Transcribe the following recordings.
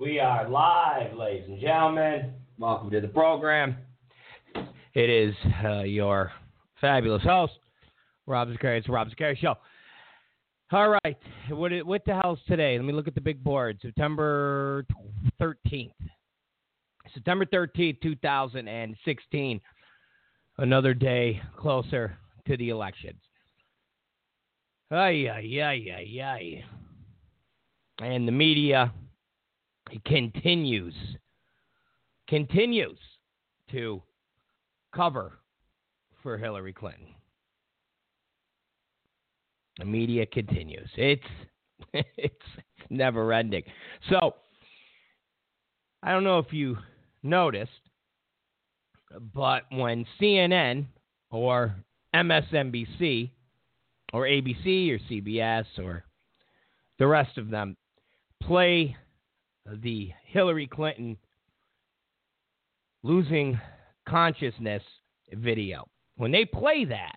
We are live, ladies and gentlemen. Welcome to the program. It is uh, your fabulous host, Rob Zicari. It's Rob Zicari Show. All right, what what the hell's today? Let me look at the big board. September thirteenth. September thirteenth, two thousand and sixteen. Another day closer to the elections. Ay ay ay ay ay. And the media continues continues to cover for Hillary Clinton. The media continues. It's it's, it's never ending. So I don't know if you noticed, but when CNN or MSNBC or ABC or CBS or the rest of them play the Hillary Clinton losing consciousness video, when they play that,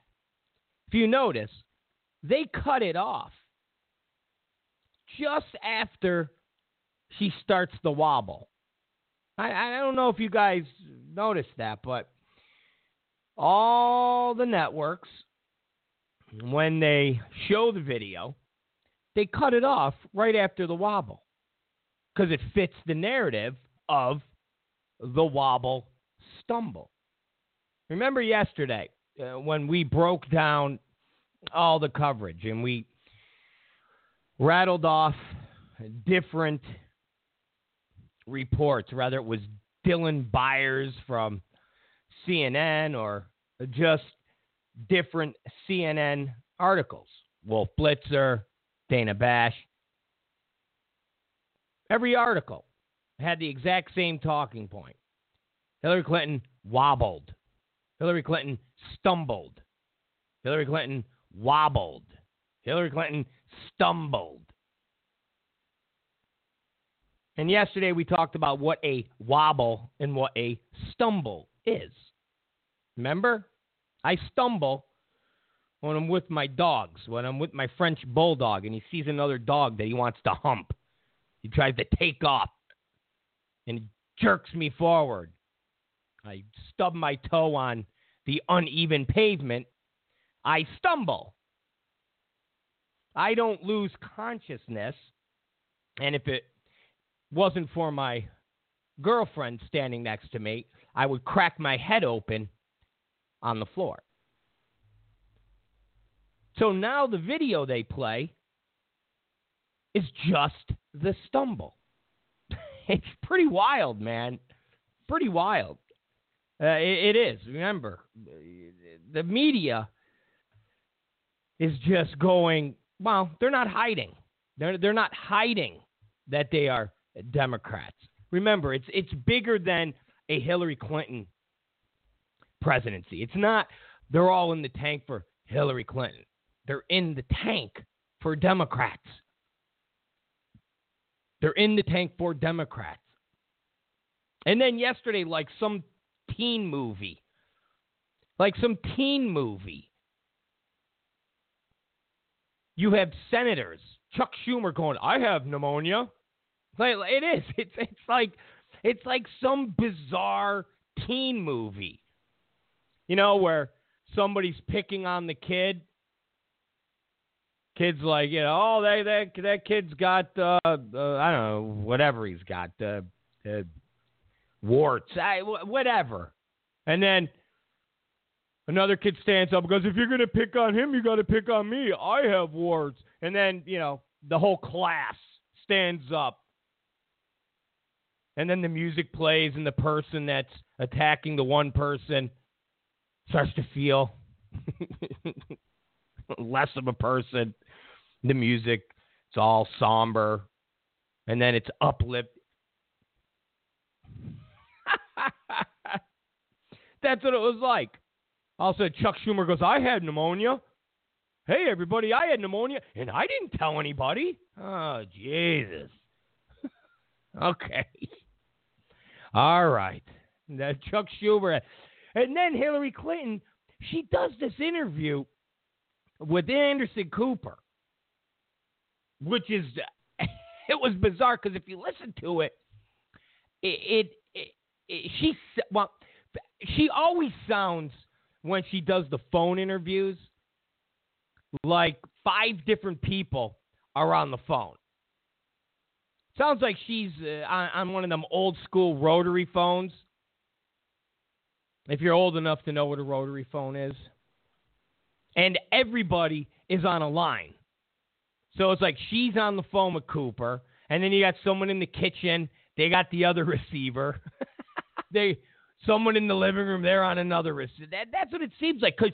if you notice, they cut it off just after she starts the wobble. I, I don't know if you guys noticed that, but all the networks, when they show the video, they cut it off right after the wobble because it fits the narrative of the wobble stumble. Remember yesterday uh, when we broke down all the coverage and we rattled off different reports, whether it was Dylan Byers from CNN or just different CNN articles. Wolf Blitzer, Dana Bash. Every article had the exact same talking point. Hillary Clinton wobbled. Hillary Clinton stumbled. Hillary Clinton wobbled. Hillary Clinton stumbled. And yesterday we talked about what a wobble and what a stumble is. Remember? I stumble when I'm with my dogs, when I'm with my French bulldog and he sees another dog that he wants to hump. He tries to take off and jerks me forward. I stub my toe on the uneven pavement. I stumble. I don't lose consciousness. And if it wasn't for my girlfriend standing next to me, I would crack my head open on the floor. So now the video they play is just the stumble. it's pretty wild, man. Pretty wild. Uh, it, it is. Remember, the media is just going. Well, they're not hiding. They're they're not hiding that they are Democrats. Remember, it's it's bigger than a Hillary Clinton presidency. It's not. They're all in the tank for Hillary Clinton. They're in the tank for Democrats. They're in the tank for Democrats. And then yesterday, like some teen movie, like some teen movie, you have senators, Chuck Schumer going, I have pneumonia. It is. It's, it's like it's like some bizarre teen movie. You know, where somebody's picking on the kid Kids like you know, oh, they that that kid's got uh, uh, I don't know whatever he's got uh, uh, warts, I, whatever, and then another kid stands up because if you're gonna pick on him, you got to pick on me. I have warts, and then you know the whole class stands up, and then the music plays, and the person that's attacking the one person starts to feel less of a person the music. It's all somber, and then it's uplift. That's what it was like. Also, Chuck Schumer goes, I had pneumonia. Hey, everybody, I had pneumonia, and I didn't tell anybody. Oh, Jesus. okay. All right. That Chuck Schumer. And then Hillary Clinton, she does this interview with Anderson Cooper, which is, it was bizarre because if you listen to it, it, it, it, she, well, she always sounds when she does the phone interviews like five different people are on the phone. Sounds like she's uh, on, on one of them old school rotary phones. If you're old enough to know what a rotary phone is. And everybody is on a line. So it's like she's on the phone with Cooper, and then you got someone in the kitchen. They got the other receiver. they someone in the living room. They're on another receiver. That, that's what it seems like. Because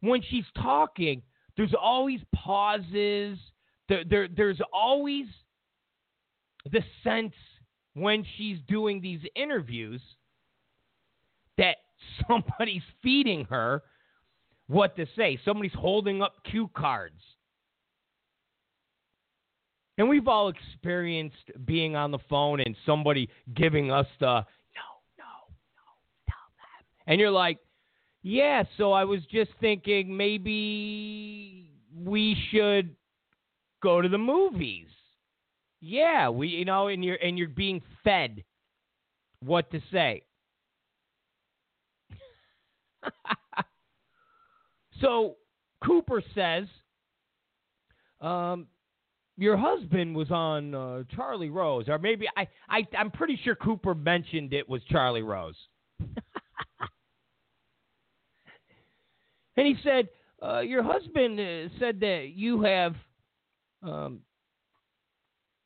when she's talking, there's always pauses. There, there, there's always the sense when she's doing these interviews that somebody's feeding her what to say. Somebody's holding up cue cards. And we've all experienced being on the phone and somebody giving us the no, no, no, tell them. And you're like, yeah, so I was just thinking maybe we should go to the movies. Yeah, we you know, and you're and you're being fed what to say. so Cooper says, um, your husband was on uh, Charlie Rose, or maybe I, I I'm pretty sure Cooper mentioned it was Charlie Rose. and he said, uh, your husband uh, said that you have um,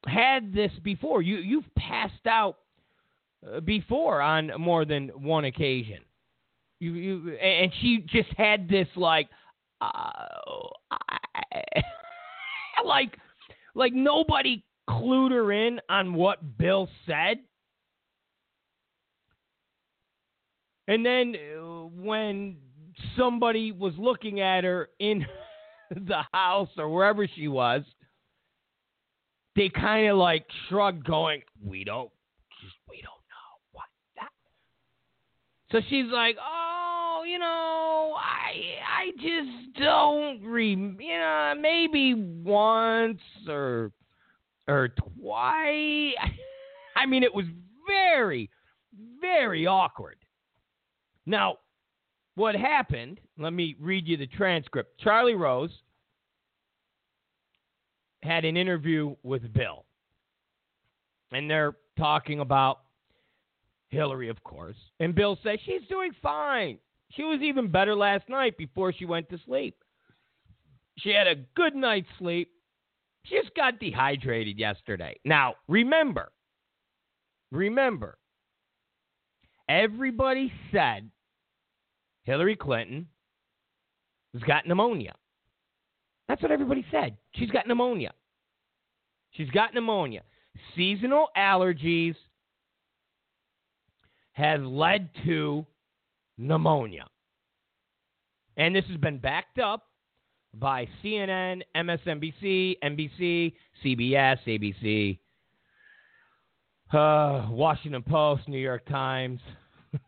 had this before. You you've passed out uh, before on more than one occasion. You you and she just had this like uh, like like nobody clued her in on what Bill said. And then uh, when somebody was looking at her in the house or wherever she was, they kind of like shrugged, going, "We don't, we don't know what that." So she's like, "Oh, you know, I I just don't re, you know, maybe once or or twice." I mean, it was very, very awkward. Now, what happened? Let me read you the transcript. Charlie Rose had an interview with Bill. And they're talking about Hillary, of course. And Bill says she's doing fine. She was even better last night before she went to sleep. She had a good night's sleep. She just got dehydrated yesterday. Now, remember, remember, everybody said Hillary Clinton has got pneumonia. That's what everybody said. She's got pneumonia. She's got pneumonia. Seasonal allergies has led to pneumonia. And this has been backed up by CNN, MSNBC, NBC, CBS, ABC, uh, Washington Post, New York Times,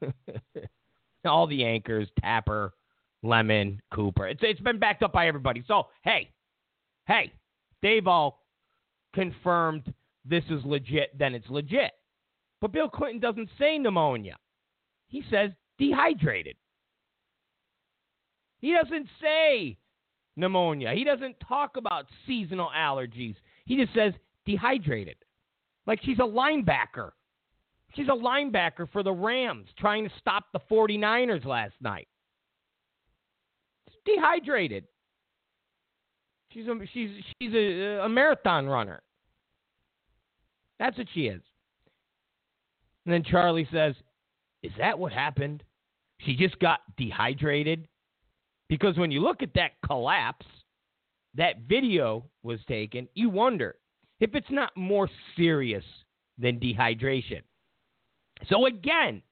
all the anchors, Tapper, Lemon, Cooper. It's it's been backed up by everybody. So hey, hey, they've all confirmed this is legit. Then it's legit. But Bill Clinton doesn't say pneumonia. He says dehydrated. He doesn't say pneumonia. He doesn't talk about seasonal allergies. He just says dehydrated. Like she's a linebacker. She's a linebacker for the Rams trying to stop the 49ers last night dehydrated. She's a she's she's a, a marathon runner. That's what she is. And then Charlie says, "Is that what happened? She just got dehydrated." Because when you look at that collapse, that video was taken, you wonder if it's not more serious than dehydration. So again,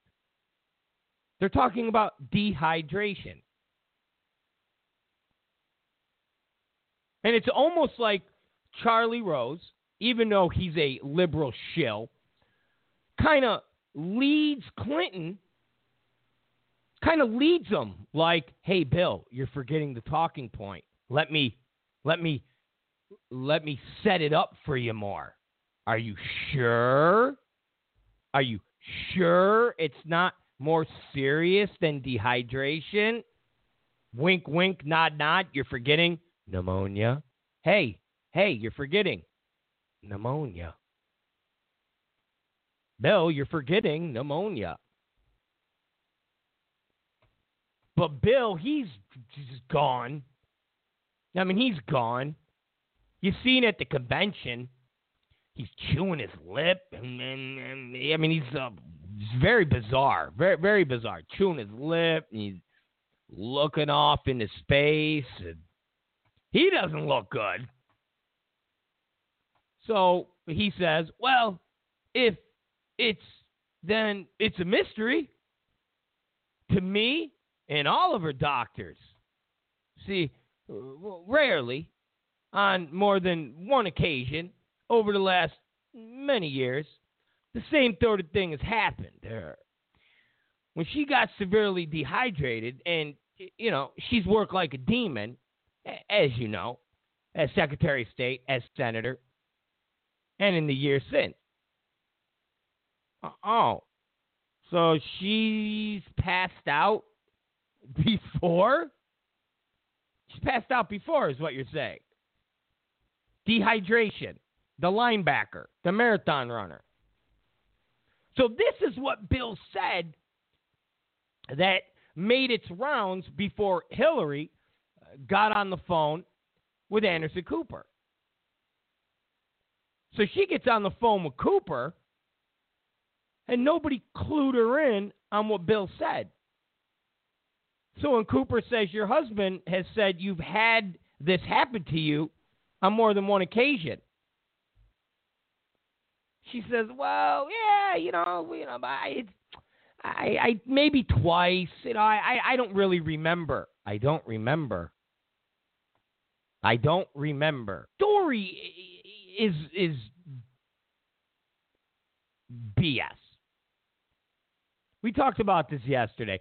They're talking about dehydration. And it's almost like Charlie Rose, even though he's a liberal shill, kind of leads Clinton, kind of leads him like, "Hey, Bill, you're forgetting the talking point. Let me, let me, let me set it up for you more. Are you sure? Are you sure it's not more serious than dehydration? Wink, wink, nod, nod. You're forgetting pneumonia. Hey, hey, you're forgetting pneumonia. Bill, you're forgetting pneumonia. But Bill, he's just gone. I mean, he's gone. You've seen at the convention, he's chewing his lip, and, and, and I mean, he's, uh, very bizarre, very very bizarre. Chewing his lip, and he's looking off into space, and he doesn't look good. So he says, "Well, if it's then it's a mystery to me and all of her doctors. See, rarely, on more than one occasion over the last many years, the same sort of thing has happened to her. When she got severely dehydrated, and, you know, she's worked like a demon, as you know, as Secretary of State, as Senator, and in the years since. Oh, so she's passed out before? She's passed out before, is what you're saying. Dehydration, the linebacker, the marathon runner. So, this is what Bill said that made its rounds before Hillary uh, got on the phone with Anderson Cooper. So she gets on the phone with Cooper, and nobody clued her in on what Bill said. So when Cooper says your husband has said you've had this happen to you on more than one occasion, she says, "Well, yeah, you know, you know, I, I, I maybe twice. You know, I, I don't really remember. I don't remember. I don't remember. Dory is is BS. We talked about this yesterday.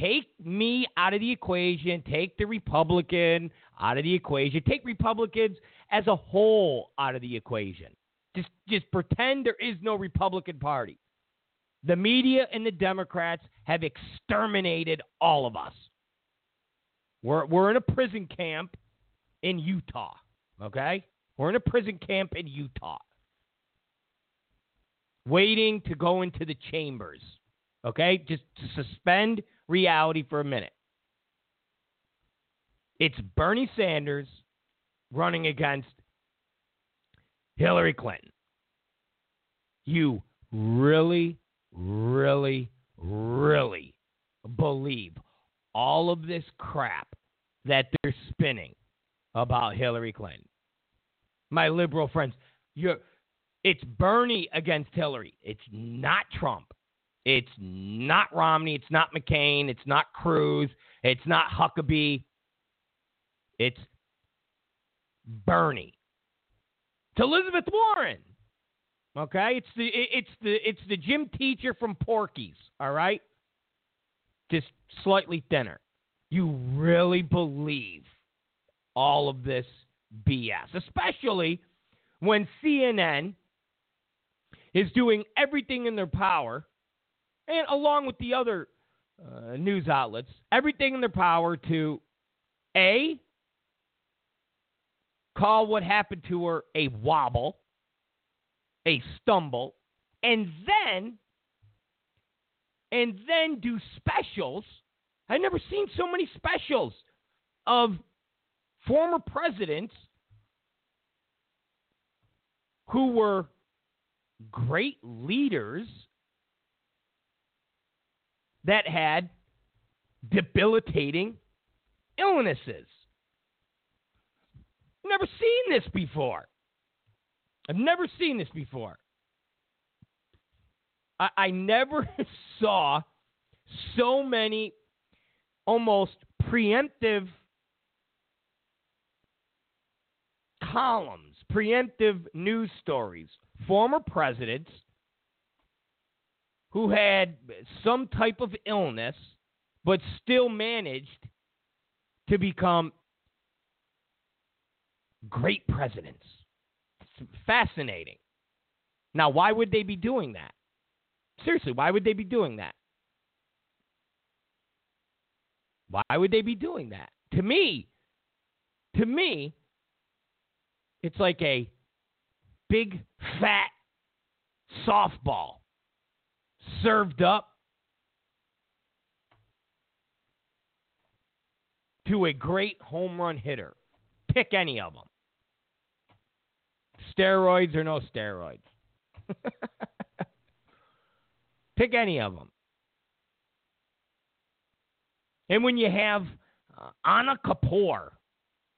Take me out of the equation. Take the Republican out of the equation. Take Republicans as a whole out of the equation. Just just pretend there is no Republican Party. The media and the Democrats have exterminated all of us. We're we're in a prison camp in Utah, okay? We're in a prison camp in Utah. Waiting to go into the chambers. Okay? Just to suspend reality for a minute. It's Bernie Sanders running against Hillary Clinton. You really, really, really believe all of this crap that they're spinning about Hillary Clinton. My liberal friends, you're, it's Bernie against Hillary. It's not Trump. It's not Romney. It's not McCain. It's not Cruz. It's not Huckabee. It's Bernie. It's Elizabeth Warren. Okay, it's the it's the it's the gym teacher from Porky's. All right, just slightly thinner. You really believe all of this BS, especially when CNN is doing everything in their power, and along with the other uh, news outlets, everything in their power to A, call what happened to her a wobble, a stumble, and then and then do specials. I've never seen so many specials of former presidents who were great leaders that had debilitating illnesses. Never seen this before. I've never seen this before. I, I never saw so many almost preemptive columns, preemptive news stories, former presidents who had some type of illness but still managed to become great presidents. It's fascinating. Now, why would they be doing that? Seriously, why would they be doing that? Why would they be doing that? To me, to me, it's like a big fat softball served up to a great home run hitter. Pick any of them. Steroids or no steroids. Pick any of them. And when you have uh, Anna Kapoor,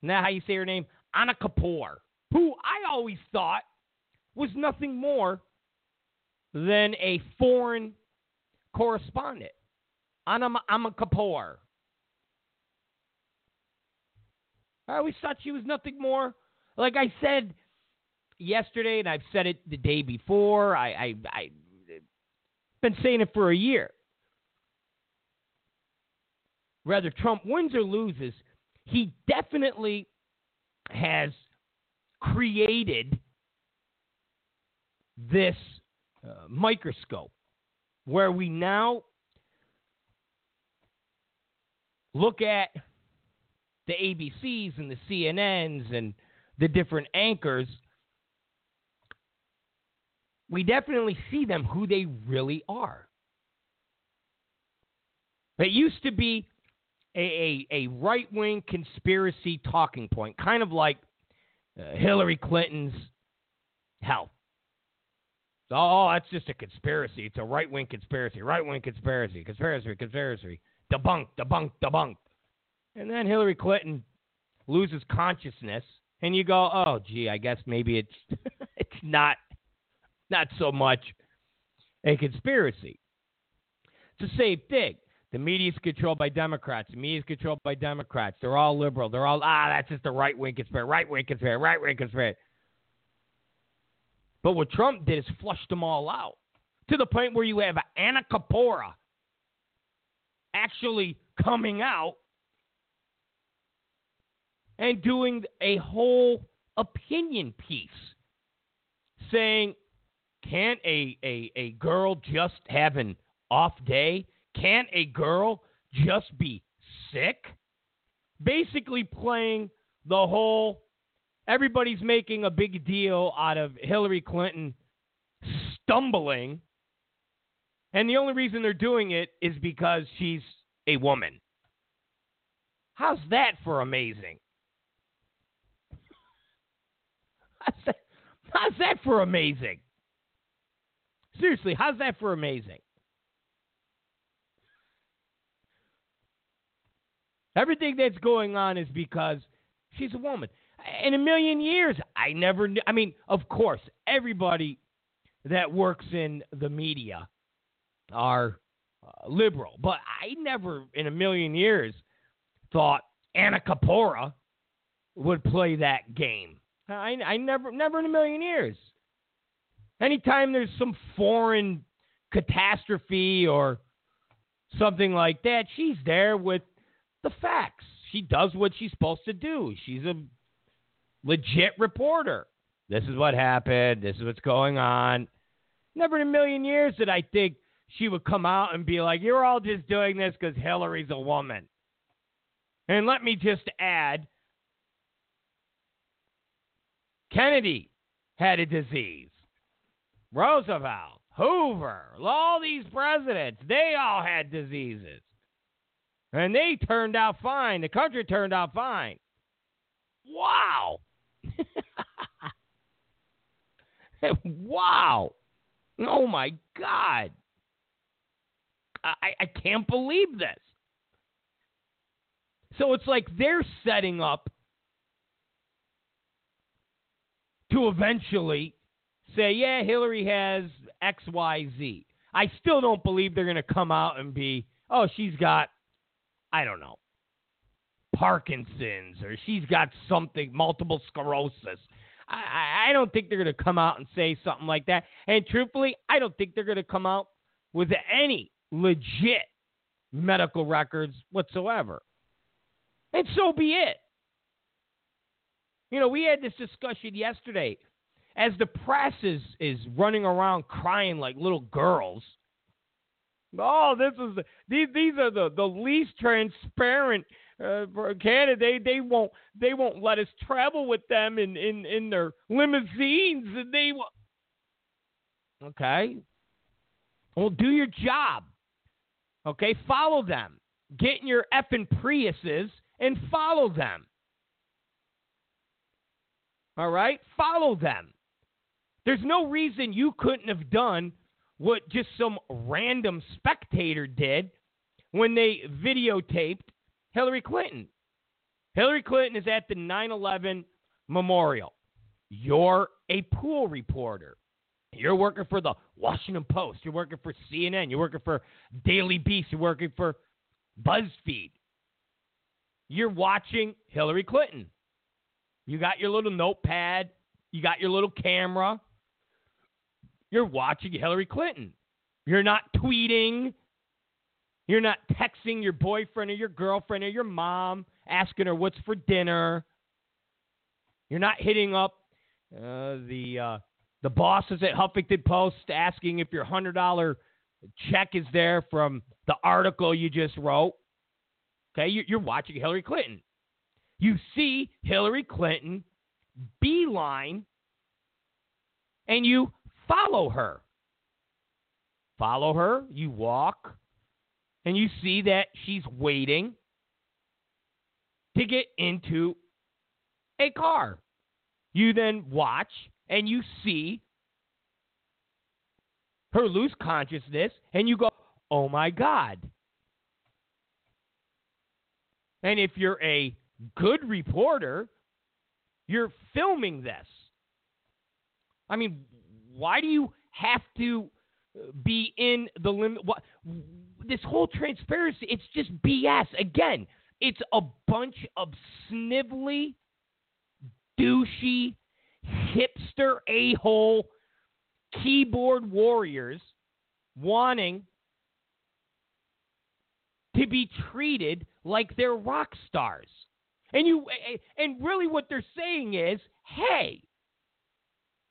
isn't that how you say her name? Anna Kapoor, who I always thought was nothing more than a foreign correspondent. Anna Kapoor. I always thought she was nothing more. Like I said yesterday, and I've said it the day before. I, I, I been saying it for a year. Whether Trump wins or loses, he definitely has created this uh, microscope where we now look at the ABCs and the CNNs and the different anchors, we definitely see them who they really are. It used to be a, a, a right wing conspiracy talking point, kind of like uh, Hillary Clinton's health. Oh, that's just a conspiracy. It's a right wing conspiracy. Right wing conspiracy. Conspiracy. Conspiracy. Debunk. Debunk. Debunk. And then Hillary Clinton loses consciousness, and you go, "Oh, gee, I guess maybe it's it's not not so much a conspiracy." It's the same thing. The media is controlled by Democrats. The media is controlled by Democrats. They're all liberal. They're all ah, that's just a right wing conspiracy. Right wing conspiracy. Right wing conspiracy. But what Trump did is flushed them all out to the point where you have Anna Kapoor actually coming out and doing a whole opinion piece saying, can't a, a, a girl just have an off day? Can't a girl just be sick? Basically, playing the whole everybody's making a big deal out of Hillary Clinton stumbling. And the only reason they're doing it is because she's a woman. How's that for amazing? How's that, for amazing? Seriously, how's that for amazing? Everything that's going on is because she's a woman. In a million years, I never knew. I mean, of course, everybody that works in the media are uh, liberal, but I never in a million years thought Anna Kapoor would play that game. I, I never, never in a million years. Anytime there's some foreign catastrophe or something like that, she's there with the facts. She does what she's supposed to do. She's a legit reporter. This is what happened. This is what's going on. Never in a million years did I think she would come out and be like, You're all just doing this because Hillary's a woman. And let me just add Kennedy had a disease. Roosevelt, Hoover, all these presidents, they all had diseases. And they turned out fine. The country turned out fine. Wow. wow. Oh my God. I, I can't believe this. So it's like they're setting up to eventually say, yeah, Hillary has X, Y, Z. I still don't believe they're going to come out and be oh, she's got, I don't know, Parkinson's or she's got something, multiple sclerosis. I, I don't think they're going to come out and say something like that. And truthfully, I don't think they're going to come out with any legit medical records whatsoever. And so be it. You know, we had this discussion yesterday as the press is, is running around crying like little girls. Oh, this is the, these these are the, the least transparent uh, for Canada. They they won't they won't let us travel with them in in in their limousines. And they okay. Well, do your job. Okay, follow them. Get in your effing Priuses and follow them. All right? Follow them. There's no reason you couldn't have done what just some random spectator did when they videotaped Hillary Clinton. Hillary Clinton is at the 9 11 memorial. You're a pool reporter. You're working for the Washington Post. You're working for CNN. You're working for Daily Beast. You're working for BuzzFeed. You're watching Hillary Clinton. You got your little notepad. You got your little camera. You're watching Hillary Clinton. You're not tweeting. You're not texting your boyfriend or your girlfriend or your mom asking her what's for dinner. You're not hitting up uh, the uh, the bosses at Huffington Post asking if your hundred dollar check is there from the article you just wrote. Okay, you're watching Hillary Clinton. You see Hillary Clinton beeline and you follow her. Follow her, you walk, and you see that she's waiting to get into a car. You then watch and you see her lose consciousness, and you go, oh my God. And if you're a good reporter, you're filming this. I mean, why do you have to be in the limit? This whole transparency, it's just BS. Again, it's a bunch of snivelly, douchey, hipster a hole keyboard warriors wanting to be treated like they're rock stars. And you and really what they're saying is, hey,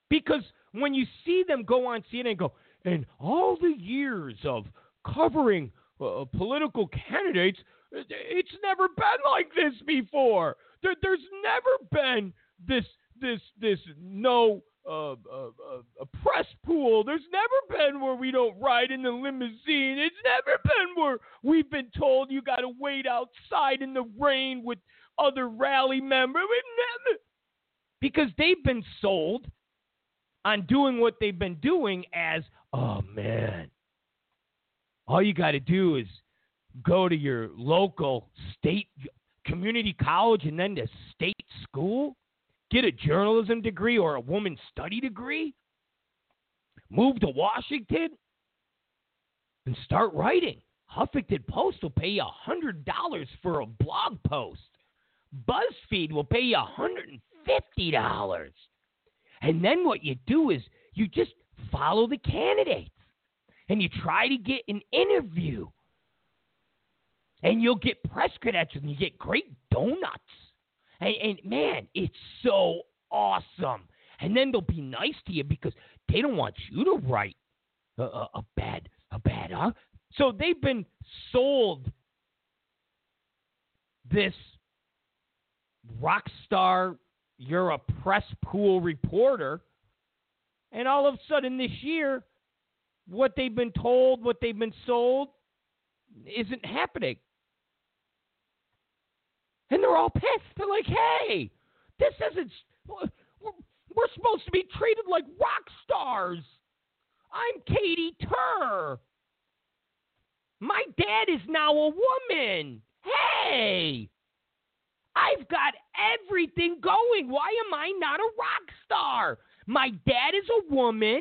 because when you see them go on CNN and go, and all the years of covering uh, political candidates, it's never been like this before. There, there's never been this this this no uh, uh, uh, a press pool. There's never been where we don't ride in the limousine. It's never been where we've been told you got to wait outside in the rain with other rally members. Never, because they've been sold on doing what they've been doing as, oh man, all you got to do is go to your local state community college and then to state school get a journalism degree or a woman study degree, move to Washington, and start writing. Huffington Post will pay you $100 for a blog post. BuzzFeed will pay you $150. And then what you do is you just follow the candidates and you try to get an interview. And you'll get press credentials and you get great donuts. And, and man, it's so awesome. And then they'll be nice to you because they don't want you to write a, a, a bad a bad huh? So they've been sold this rock star, you're a press pool reporter, and all of a sudden this year, what they've been told, what they've been sold, isn't happening. And they're all pissed. They're like, hey, this isn't. We're, supposed to be treated like rock stars. I'm Katy Tur. My dad is now a woman. Hey, I've got everything going. Why am I not a rock star? My dad is a woman.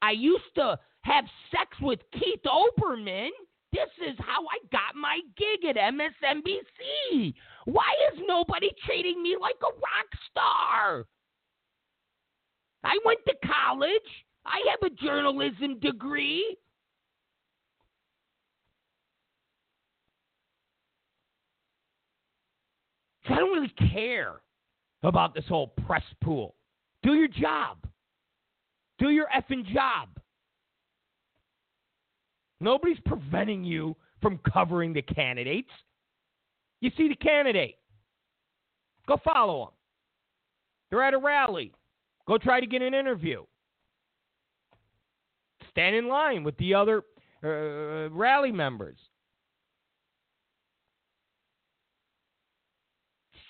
I used to have sex with Keith Olbermann. This is how I got my gig at MSNBC. Why is nobody treating me like a rock star? I went to college. I have a journalism degree. So I don't really care about this whole press pool. Do your job. Do your effing job. Nobody's preventing you from covering the candidates. You see the candidate. Go follow them. They're at a rally. Go try to get an interview. Stand in line with the other uh, rally members.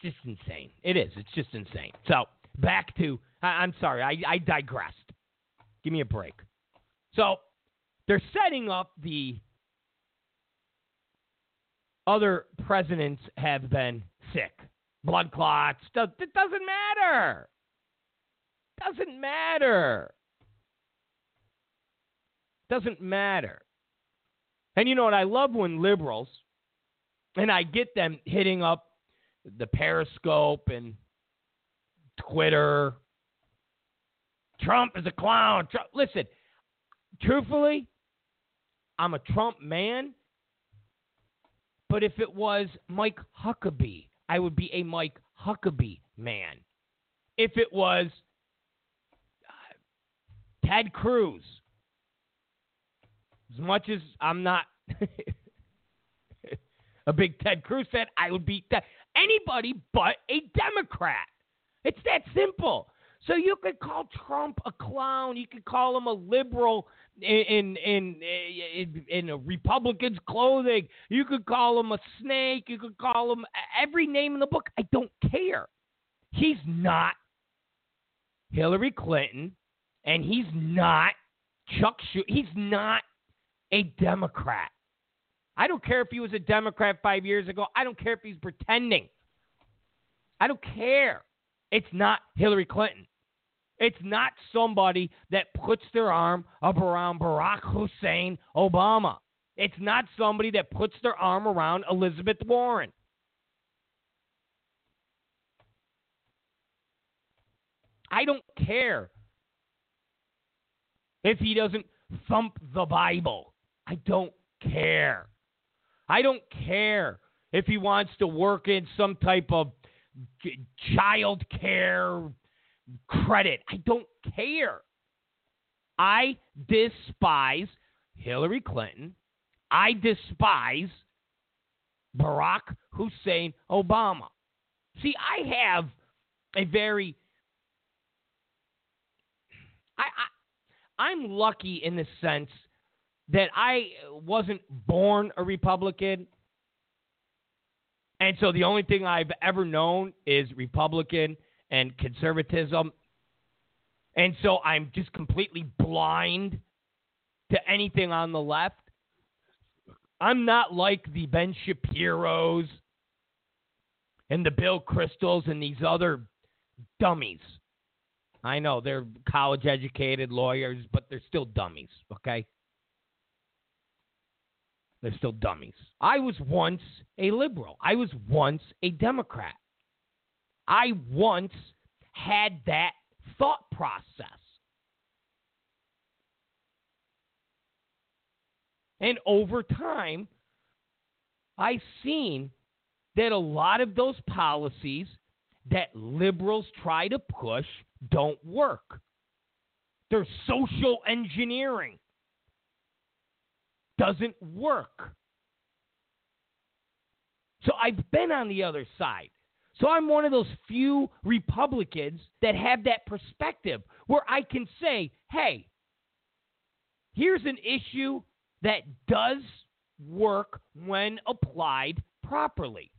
It's just insane. It is. It's just insane. So back to. I, am sorry. I, I digressed. Give me a break. So they're setting up the other presidents have been sick, blood clots. It doesn't matter. Doesn't matter. Doesn't matter. And you know what? I love when liberals, and I get them hitting up the Periscope and Twitter. Trump is a clown. Trump. Listen, truthfully, I'm a Trump man. But if it was Mike Huckabee, I would be a Mike Huckabee man. If it was uh, Ted Cruz, as much as I'm not a big Ted Cruz fan, I would be anybody but a Democrat. It's that simple. So you could call Trump a clown. You could call him a liberal in in in, in a Republican's clothing. You could call him a snake. You could call him every name in the book. I don't care. He's not Hillary Clinton, and he's not Chuck Schumer. He's not a Democrat. I don't care if he was a Democrat five years ago. I don't care if he's pretending. I don't care. It's not Hillary Clinton. It's not somebody that puts their arm up around Barack Hussein Obama. It's not somebody that puts their arm around Elizabeth Warren. I don't care if he doesn't thump the Bible. I don't care. I don't care if he wants to work in some type of child care credit. I don't care. I despise Hillary Clinton. I despise Barack Hussein Obama. See, I have a very I, I I'm lucky in the sense that I wasn't born a Republican. And so the only thing I've ever known is Republican and conservatism. And so I'm just completely blind to anything on the left. I'm not like the Ben Shapiro's and the Bill Kristols and these other dummies. I know they're college educated lawyers, but they're still dummies, okay? They're still dummies. I was once a liberal. I was once a Democrat. I once had that thought process. And over time, I've seen that a lot of those policies that liberals try to push don't work. They're social engineering doesn't work. So I've been on the other side. So I'm one of those few Republicans that have that perspective where I can say, hey, here's an issue that does work when applied properly.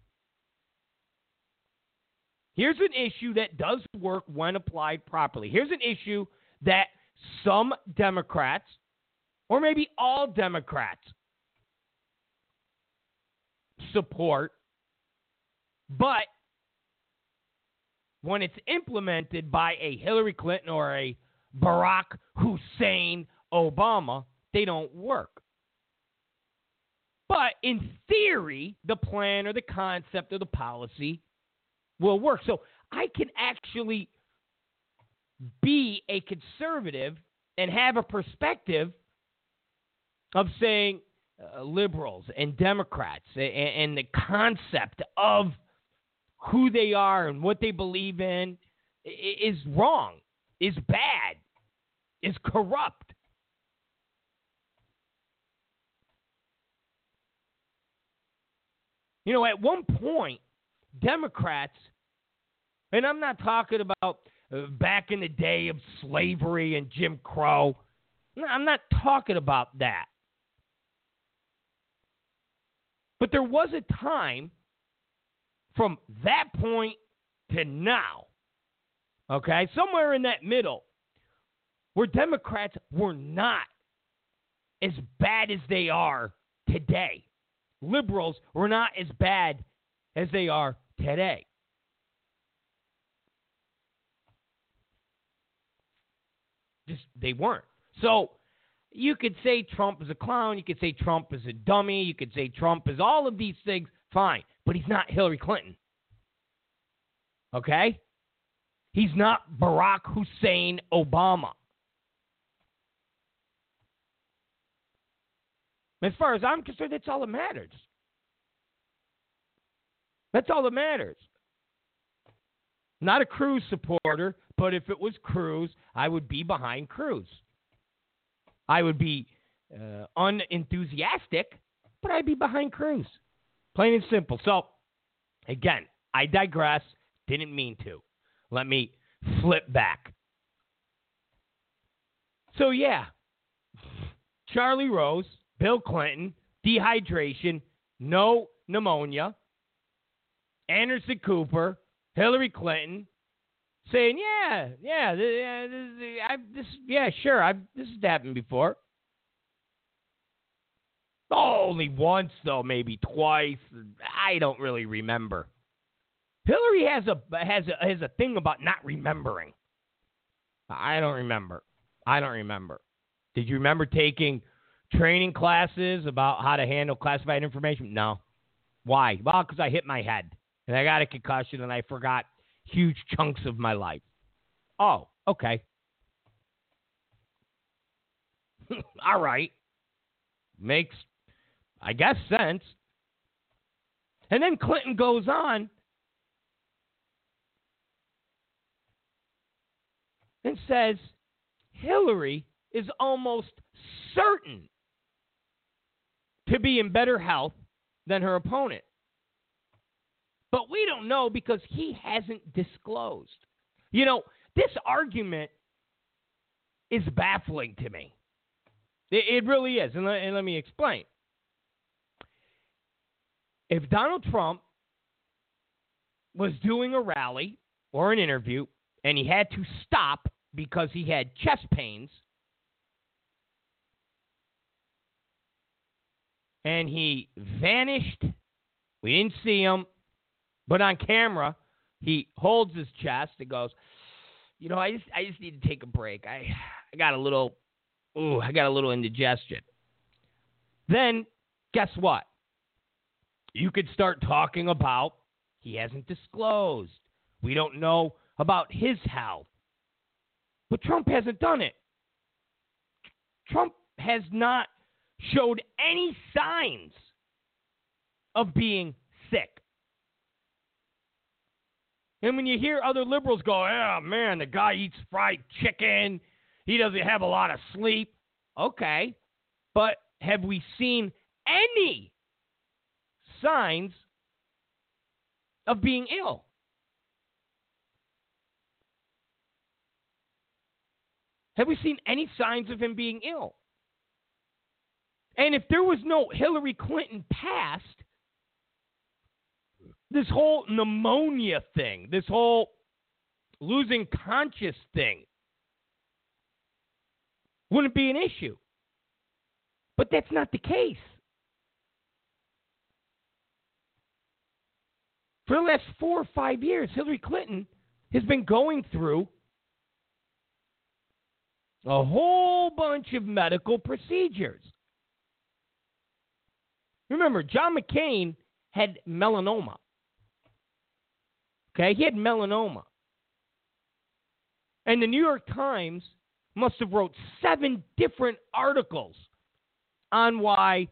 Here's an issue that does work when applied properly. Here's an issue that some Democrats or maybe all Democrats support, but when it's implemented by a Hillary Clinton or a Barack Hussein Obama, they don't work. But in theory, the plan or the concept or the policy will work. So I can actually be a conservative and have a perspective of saying uh, liberals and Democrats and, and the concept of who they are and what they believe in is wrong, is bad, is corrupt. You know, at one point, Democrats, and I'm not talking about uh, back in the day of slavery and Jim Crow. I'm not talking about that. But there was a time from that point to now, okay, somewhere in that middle, where Democrats were not as bad as they are today. Liberals were not as bad as they are today. Just they weren't. So you could say Trump is a clown. You could say Trump is a dummy. You could say Trump is all of these things. Fine. But he's not Hillary Clinton. Okay? He's not Barack Hussein Obama. As far as I'm concerned, that's all that matters. That's all that matters. Not a Cruz supporter, but if it was Cruz, I would be behind Cruz. I would be uh, unenthusiastic, but I'd be behind Cruz. Plain and simple. So, again, I digress. Didn't mean to. Let me flip back. So, yeah, Charlie Rose, Bill Clinton, dehydration, no pneumonia, Anderson Cooper, Hillary Clinton, saying, "Yeah, yeah, this, this yeah, sure, I this has happened before." Only once though, maybe twice. I don't really remember. Hillary has a has a has a thing about not remembering. I don't remember. I don't remember. Did you remember taking training classes about how to handle classified information? No. Why? Well, because I hit my head and I got a concussion and I forgot huge chunks of my life. Oh, okay. All right. Makes, I guess, sense. And then Clinton goes on and says Hillary is almost certain to be in better health than her opponent. But we don't know because he hasn't disclosed. You know, this argument is baffling to me. It, really is. And let, and let me explain. If Donald Trump was doing a rally or an interview and he had to stop because he had chest pains, and he vanished, we didn't see him, but on camera, he holds his chest and goes, "You know, I just I just need to take a break. I I got a little, ooh, I got a little indigestion." Then guess what? You could start talking about he hasn't disclosed. We don't know about his health. But Trump hasn't done it. Trump has not showed any signs of being sick. And when you hear other liberals go, oh man, the guy eats fried chicken, he doesn't have a lot of sleep. Okay. But have we seen any signs of being ill? Have we seen any signs of him being ill? And if there was no Hillary Clinton past, this whole pneumonia thing, this whole losing conscious thing wouldn't be an issue. But that's not the case. For the last four or five years, Hillary Clinton has been going through a whole bunch of medical procedures. Remember, John McCain had melanoma. Okay, he had melanoma. And the New York Times must have wrote seven different articles on why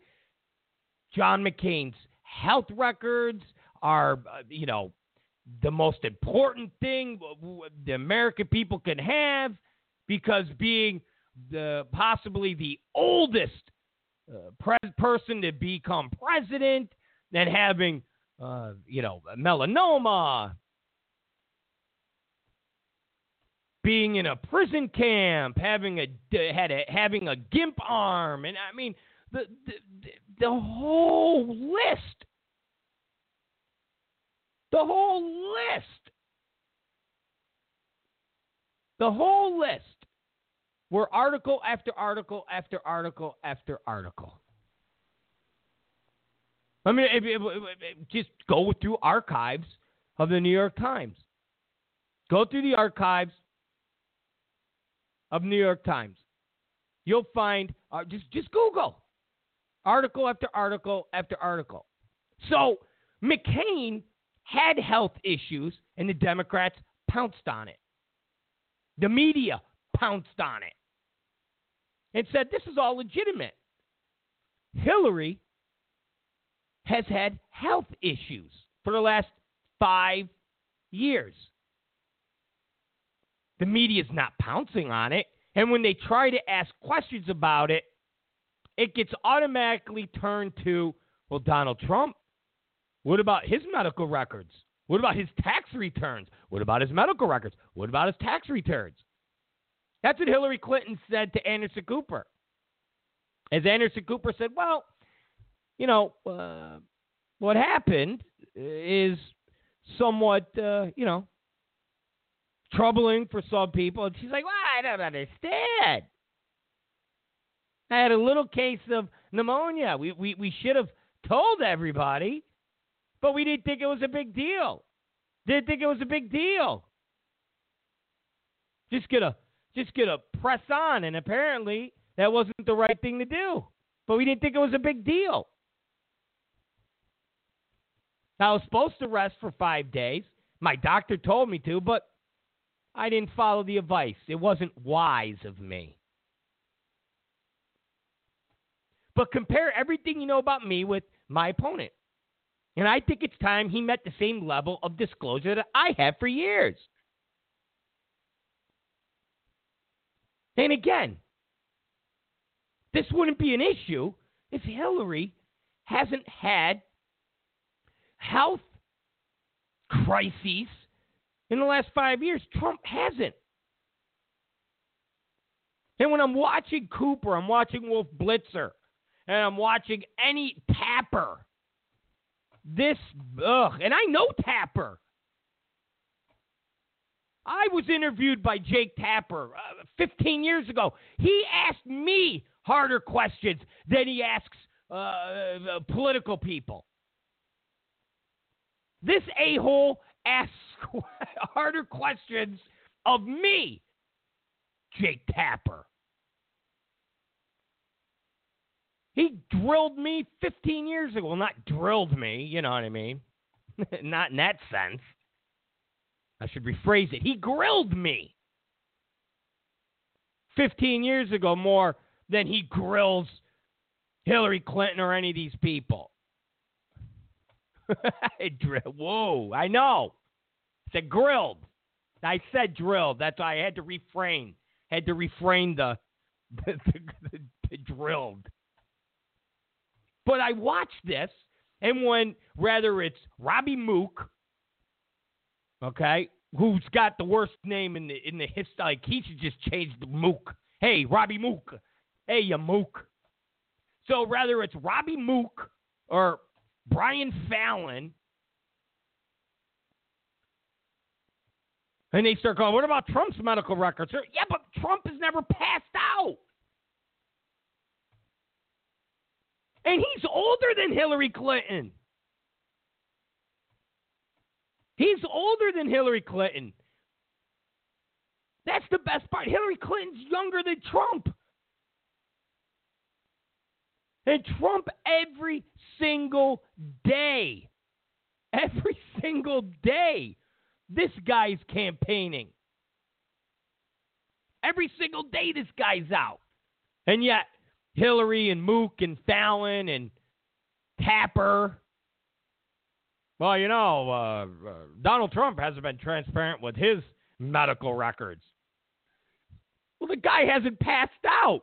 John McCain's health records are, uh, you know, the most important thing the American people can have because being the possibly the oldest uh, person to become president, then having uh, you know melanoma, being in a prison camp, having a had a having a gimp arm, and I mean the the, the whole list, the whole list, the whole list, were article after article after article after article. I mean, if, if, if, just go through archives of the New York Times. Go through the archives of New York Times. You'll find uh, just just Google article after article after article. So McCain had health issues, and the Democrats pounced on it. The media pounced on it and said this is all legitimate. Hillary has had health issues for the last five years. The media is not pouncing on it. And when they try to ask questions about it, it gets automatically turned to, well, Donald Trump. What about his medical records? What about his tax returns? What about his medical records? What about his tax returns? That's what Hillary Clinton said to Anderson Cooper. As Anderson Cooper said, well, you know, uh, what happened is somewhat, uh, you know, troubling for some people. And she's like, well, I don't understand. I had a little case of pneumonia. We, we, we should have told everybody, but we didn't think it was a big deal. Didn't think it was a big deal. Just gonna just gonna press on, and apparently that wasn't the right thing to do. But we didn't think it was a big deal. I was supposed to rest for five days. My doctor told me to, but I didn't follow the advice. It wasn't wise of me. But compare everything you know about me with my opponent. And I think it's time he met the same level of disclosure that I have for years. And again, this wouldn't be an issue if Hillary hasn't had health crises in the last five years. Trump hasn't. And when I'm watching Cooper, I'm watching Wolf Blitzer, and I'm watching any Tapper, this, ugh, and I know Tapper. I was interviewed by Jake Tapper uh, 15 years ago. He asked me harder questions than he asks uh, uh, political people. This a hole asks harder questions of me, Jake Tapper. He drilled me 15 years ago. Well, not drilled me, you know what I mean? not in that sense. I should rephrase it. He grilled me 15 years ago more than he grills Hillary Clinton or any of these people. Whoa, I know. I said grilled. I said drilled. That's why I had to refrain. Had to refrain the, the, the, the drilled. But I watched this, and when rather it's Robbie Mook okay, who's got the worst name in the in the history. Like he should just change the Mook. Hey, Robbie Mook. Hey, you Mook. So rather it's Robbie Mook or Brian Fallon, and they start going, "What about Trump's medical records?" Yeah, but Trump has never passed out. And he's older than Hillary Clinton. He's older than Hillary Clinton. That's the best part. Hillary Clinton's younger than Trump. And Trump every single day, every single day, this guy's campaigning. Every single day, this guy's out. And yet, Hillary and Mook and Fallon and Tapper. Well, you know, uh, uh, Donald Trump hasn't been transparent with his medical records. Well, the guy hasn't passed out.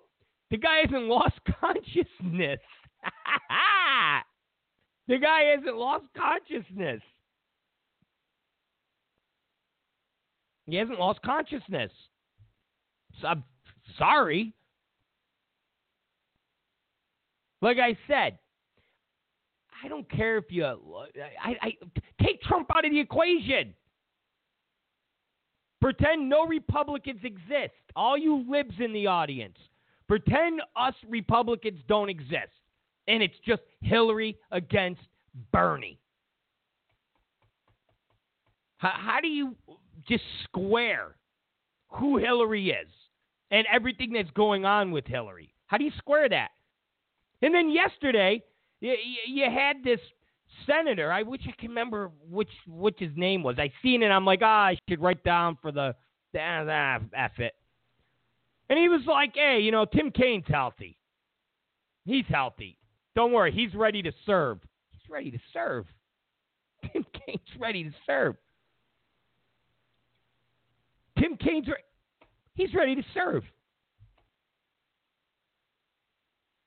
The guy hasn't lost consciousness. the guy hasn't lost consciousness. He hasn't lost consciousness. So I'm sorry. Like I said, I don't care if you. I, I take Trump out of the equation. Pretend no Republicans exist. All you libs in the audience. Pretend us Republicans don't exist. And it's just Hillary against Bernie. How, how do you just square who Hillary is and everything that's going on with Hillary? How do you square that? And then yesterday, you, you had this senator. I wish I can remember which which his name was. I seen it. I'm like, ah, I should write down for the ah, ah, F it. And he was like, hey, you know, Tim Kaine's healthy. He's healthy. Don't worry, he's ready to serve. He's ready to serve. Tim Kaine's ready to serve. Tim Kaine's re- he's ready to serve.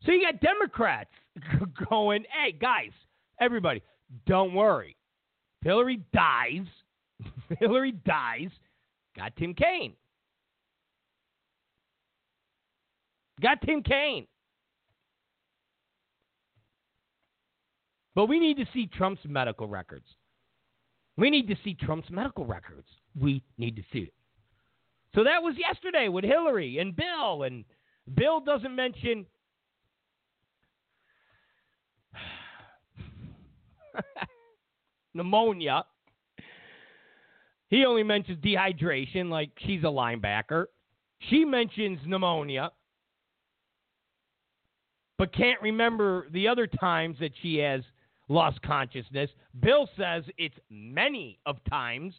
So you got Democrats going, hey, guys, everybody, don't worry. Hillary dies. Hillary dies. Got Tim Kaine. Got Tim Kaine. But we need to see Trump's medical records. We need to see Trump's medical records. We need to see it. So that was yesterday with Hillary and Bill. And Bill doesn't mention pneumonia. He only mentions dehydration, like she's a linebacker. She mentions pneumonia, but can't remember the other times that she has lost consciousness. Bill says it's many of times.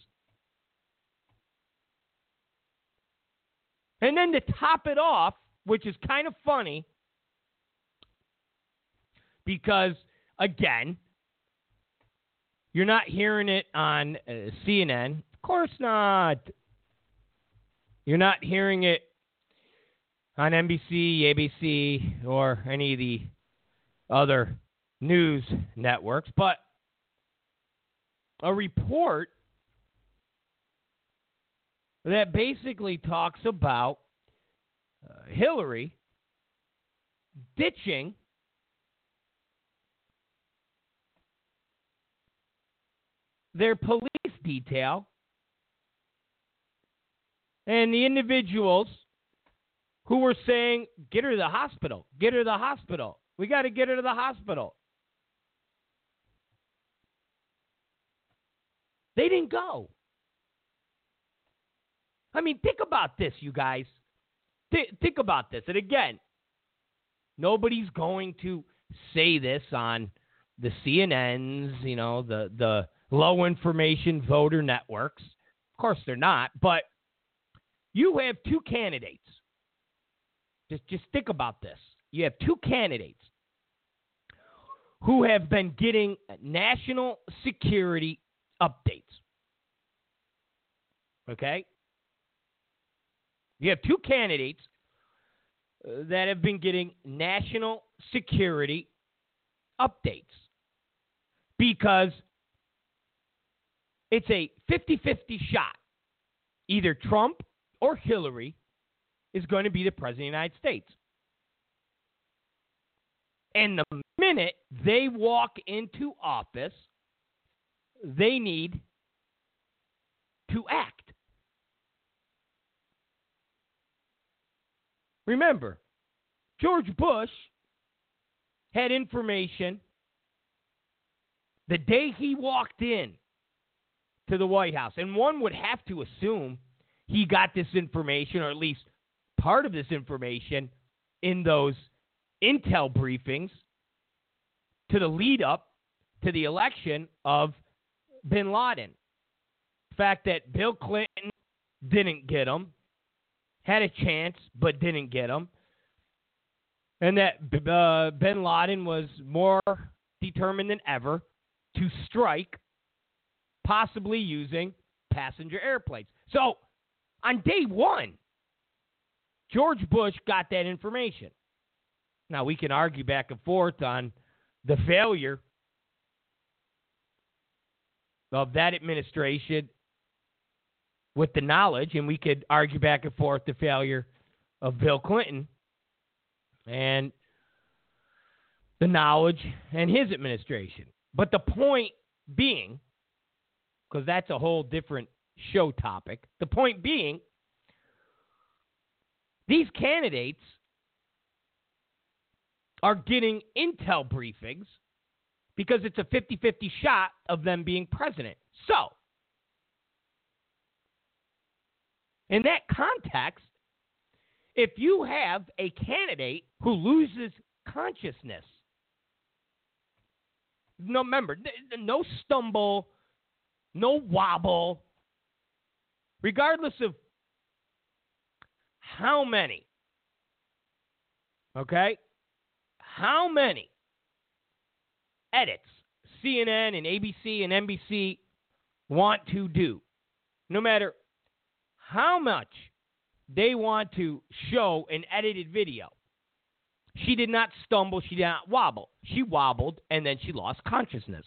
And then to top it off, which is kind of funny, because again, you're not hearing it on uh, CNN. Of course not. You're not hearing it on NBC, ABC, or any of the other news networks. But a report that basically talks about uh, Hillary ditching their police detail and the individuals who were saying, get her to the hospital, get her to the hospital. We got to get her to the hospital. They didn't go. I mean, think about this, you guys. Th- think about this. And again, nobody's going to say this on the CNNs, you know, the the low information voter networks. Of course, they're not, but you have two candidates. Just, just think about this. You have two candidates who have been getting national security updates. Okay? You have two candidates uh, that have been getting national security updates because it's a 50 50 shot. Either Trump or Hillary is going to be the President of the United States. And the minute they walk into office, they need to act. Remember, George Bush had information the day he walked in to the White House. And one would have to assume he got this information, or at least part of this information, in those intel briefings to the lead up to the election of bin Laden. The fact that Bill Clinton didn't get him, had a chance but didn't get him, and that uh, bin Laden was more determined than ever to strike, possibly using passenger airplanes. So on day one, George Bush got that information. Now, we can argue back and forth on the failure of that administration with the knowledge, and we could argue back and forth the failure of Bill Clinton and the knowledge and his administration. But the point being, because that's a whole different show topic, the point being, these candidates are getting intel briefings because it's a 50 50 shot of them being president. So, in that context, if you have a candidate who loses consciousness, no, remember, no stumble, no wobble, regardless of how many, okay, how many edits CNN and ABC and NBC want to do, no matter how much they want to show an edited video. She did not stumble, she did not wobble. She wobbled and then she lost consciousness.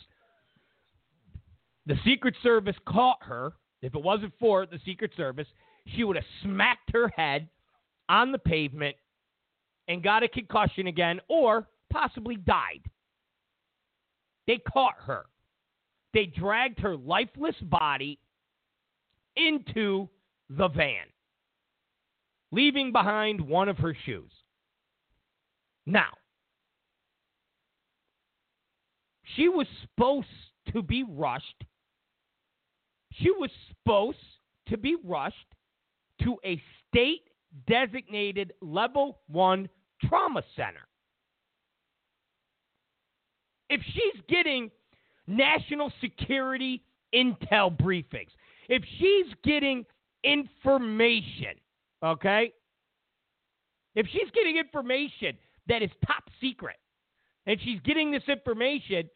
The Secret Service caught her. If it wasn't for the Secret Service, she would have smacked her head on the pavement and got a concussion again or possibly died. They caught her. They dragged her lifeless body into the van, leaving behind one of her shoes. Now, she was supposed to be rushed. She was supposed to be rushed to a state designated level one trauma center. If she's getting national security intel briefings, if she's getting information, okay? If she's getting information that is top secret, and she's getting this information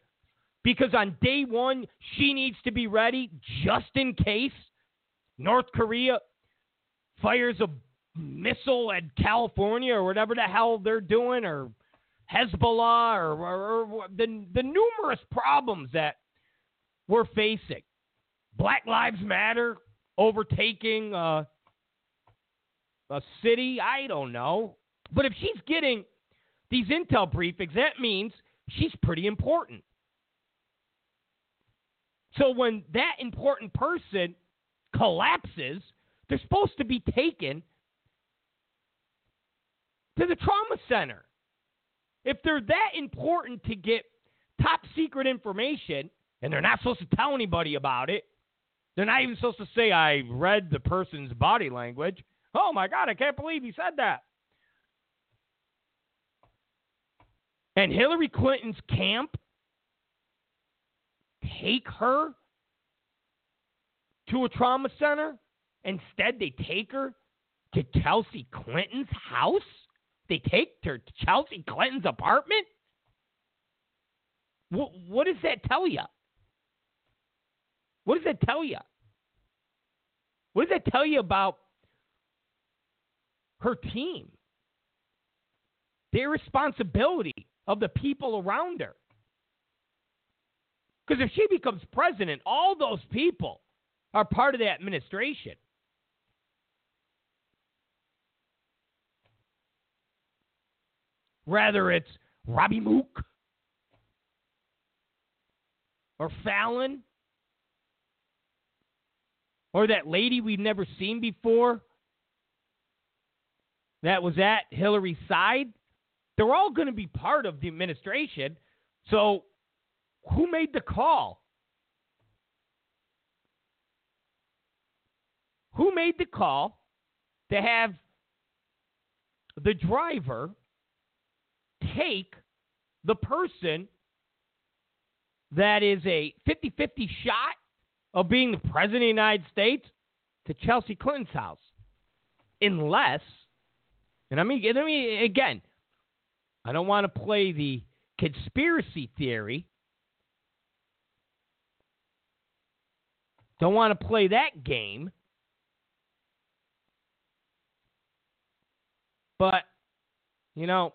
because on day one she needs to be ready just in case North Korea fires a missile at California or whatever the hell they're doing, or Hezbollah, or, or, or the, the numerous problems that we're facing. Black Lives Matter overtaking uh, a city. I don't know. But if she's getting these intel briefings, that means she's pretty important. So when that important person collapses, they're supposed to be taken to the trauma center. If they're that important to get top secret information and they're not supposed to tell anybody about it, they're not even supposed to say, I read the person's body language. Oh my God, I can't believe he said that. And Hillary Clinton's camp take her to a trauma center. Instead, they take her to Chelsea Clinton's house. They take her to Chelsea Clinton's apartment. What, what does that tell you? What does that tell you? What does that tell you about her team? The responsibility of the people around her. Because if she becomes president, all those people are part of the administration. Rather it's Robbie Mook or Fallon or that lady we've never seen before that was at Hillary's side, they're all going to be part of the administration. So, who made the call? Who made the call to have the driver take the person that is a 50 50 shot of being the president of the United States to Chelsea Clinton's house. Unless, and I mean, I mean again, I don't want to play the conspiracy theory. Don't want to play that game. But, you know,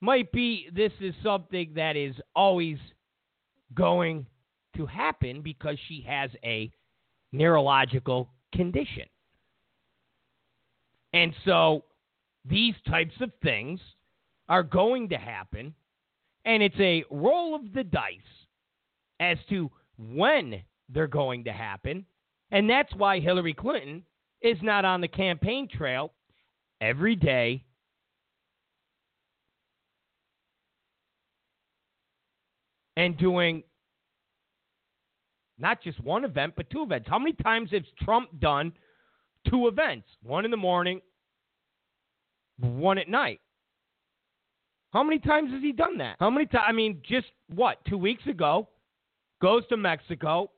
might be this is something that is always going to happen because she has a neurological condition. And so these types of things are going to happen, and it's a roll of the dice as to when they're going to happen. And that's why Hillary Clinton is not on the campaign trail every day. And doing not just one event, but two events. How many times has Trump done two events? One in the morning, one at night. How many times has he done that? How many times? I mean, just what? Two weeks ago, goes to Mexico,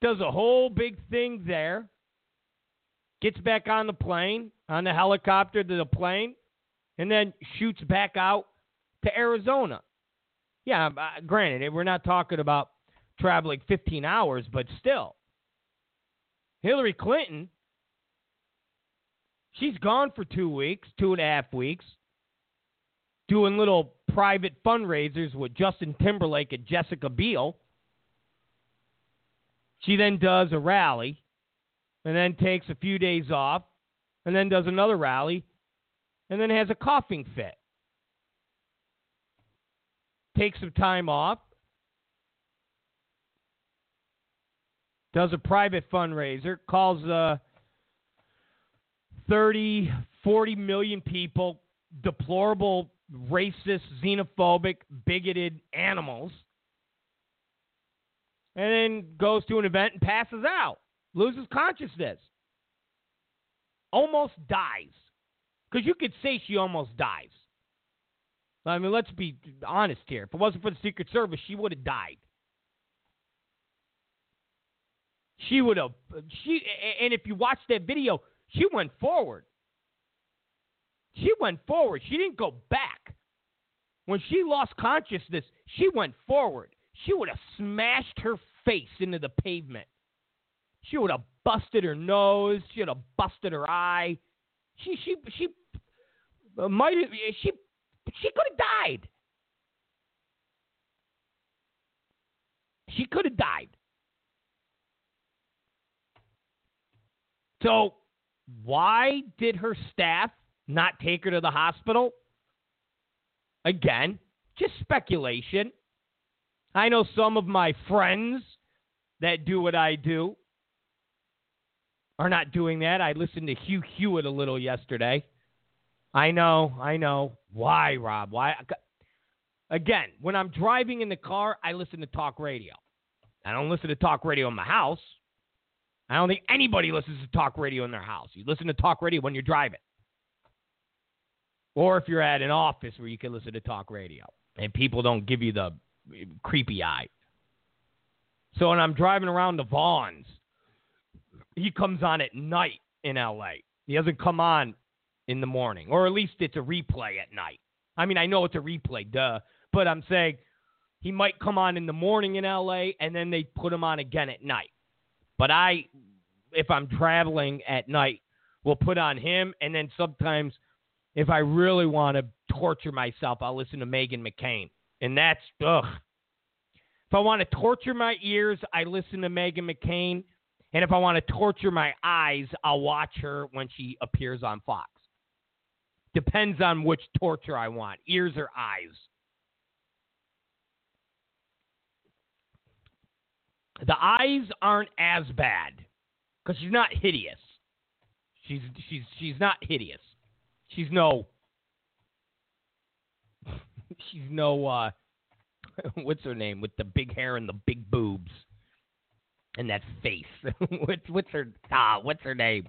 does a whole big thing there, gets back on the plane, on the helicopter to the plane, and then shoots back out to Arizona. Yeah, uh, granted, we're not talking about traveling 15 hours, but still. Hillary Clinton, she's gone for two weeks, two and a half weeks, doing little private fundraisers with Justin Timberlake and Jessica Biel. She then does a rally and then takes a few days off and then does another rally and then has a coughing fit. Takes some time off, does a private fundraiser, calls uh, 30, 40 million people deplorable, racist, xenophobic, bigoted animals, and then goes to an event and passes out, loses consciousness, almost dies. Because you could say she almost dies. I mean, let's be honest here. If it wasn't for the Secret Service, she would have died. She would have. She and if you watch that video, she went forward. She went forward. She didn't go back. When she lost consciousness, she went forward. She would have smashed her face into the pavement. She would have busted her nose. She would have busted her eye. She she she uh, might have, she she could have died. She could have died. So, why did her staff not take her to the hospital? Again, just speculation. I know some of my friends that do what I do are not doing that. I listened to Hugh Hewitt a little yesterday. I know, I know. Why, Rob? Why? Again, when I'm driving in the car, I listen to talk radio. I don't listen to talk radio in my house. I don't think anybody listens to talk radio in their house. You listen to talk radio when you're driving. Or if you're at an office where you can listen to talk radio and people don't give you the creepy eye. So when I'm driving around the Vaughns, he comes on at night in LA. He doesn't come on in the morning, or at least it's a replay at night. I mean, I know it's a replay, duh, but I'm saying he might come on in the morning in LA and then they put him on again at night. But I, if I'm traveling at night, will put on him, and then sometimes if I really want to torture myself, I'll listen to Meghan McCain, and that's ugh. If I want to torture my ears, I listen to Meghan McCain. And if I want to torture my eyes, I'll watch her when she appears on Fox. Depends on which torture I want, ears or eyes. The eyes aren't as bad because she's not hideous. She's she's she's not hideous. She's no. She's no. uh What's her name with the big hair and the big boobs and that face? what's what's her ah? What's her name?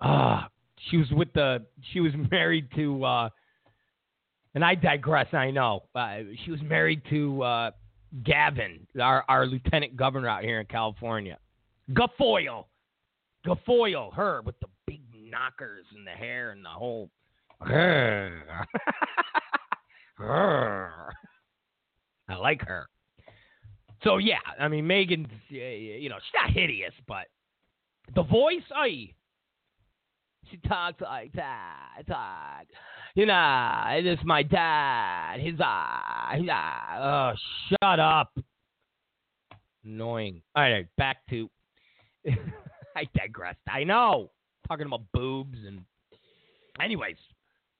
Ah, she was with the she was married to uh and I digress, I know. Uh, she was married to uh Gavin, our our lieutenant governor out here in California. Guilfoyle. Guilfoyle, her with the big knockers and the hair and the whole I like her. So yeah, I mean Meghan's, you know, she's not hideous, but the voice, I. She talks like that. Talk. You know, it is my dad. His eye. Eye. Oh, shut up. Annoying. All right, back to. I digressed. I know. Talking about boobs and. Anyways,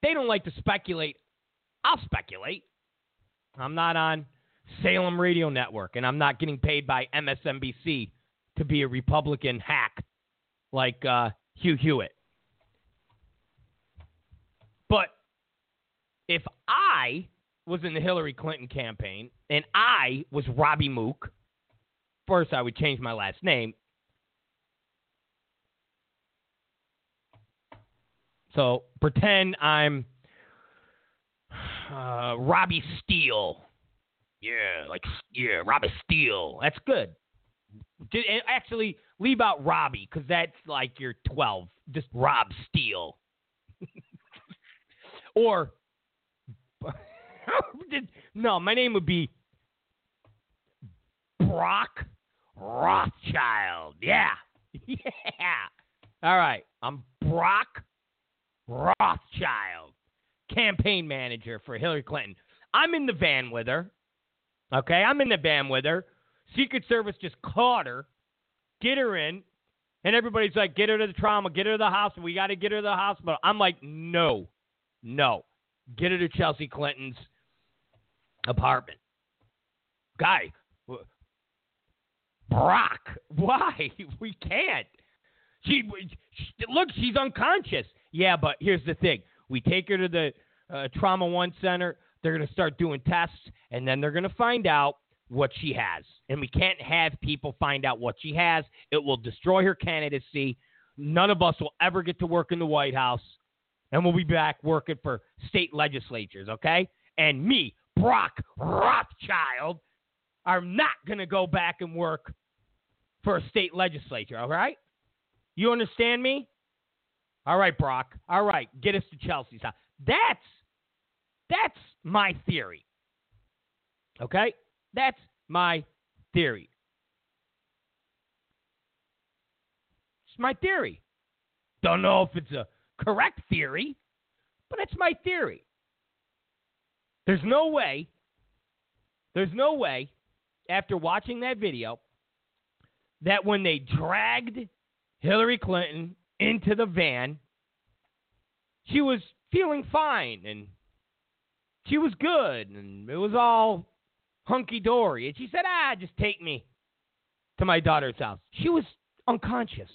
they don't like to speculate. I'll speculate. I'm not on Salem Radio Network, and I'm not getting paid by MSNBC to be a Republican hack like uh, Hugh Hewitt. But if I was in the Hillary Clinton campaign and I was Robbie Mook, first I would change my last name. So pretend I'm uh, Robbie Steele. Yeah, like yeah, Robbie Steele. That's good. Did, Actually, leave out Robbie because that's like you're 12. Just Rob Steele. or no, my name would be Brock Rothschild. Yeah, yeah. All right, I'm Brock Rothschild, campaign manager for Hillary Clinton. I'm in the van with her. Okay, I'm in the van with her. Secret Service just caught her, get her in, and everybody's like, get her to the trauma, get her to the hospital. We got to get her to the hospital. I'm like, no, no. Get her to Chelsea Clinton's apartment. Guy, Brock, why? We can't. She, she look, she's unconscious. Yeah, but here's the thing: we take her to the uh, trauma one center. They're going to start doing tests, and then they're going to find out what she has. And we can't have people find out what she has. It will destroy her candidacy. None of us will ever get to work in the White House. And we'll be back working for state legislatures, okay? And me, Brock Rothschild, are not going to go back and work for a state legislature, all right? You understand me? All right, Brock. All right, get us to Chelsea's house. That's that's my theory. Okay? That's my theory. It's my theory. Don't know if it's a correct theory, but it's my theory. There's no way, there's no way, after watching that video, that when they dragged Hillary Clinton into the van, she was feeling fine and she was good and it was all hunky dory. And she said, ah, just take me to my daughter's house. She was unconscious.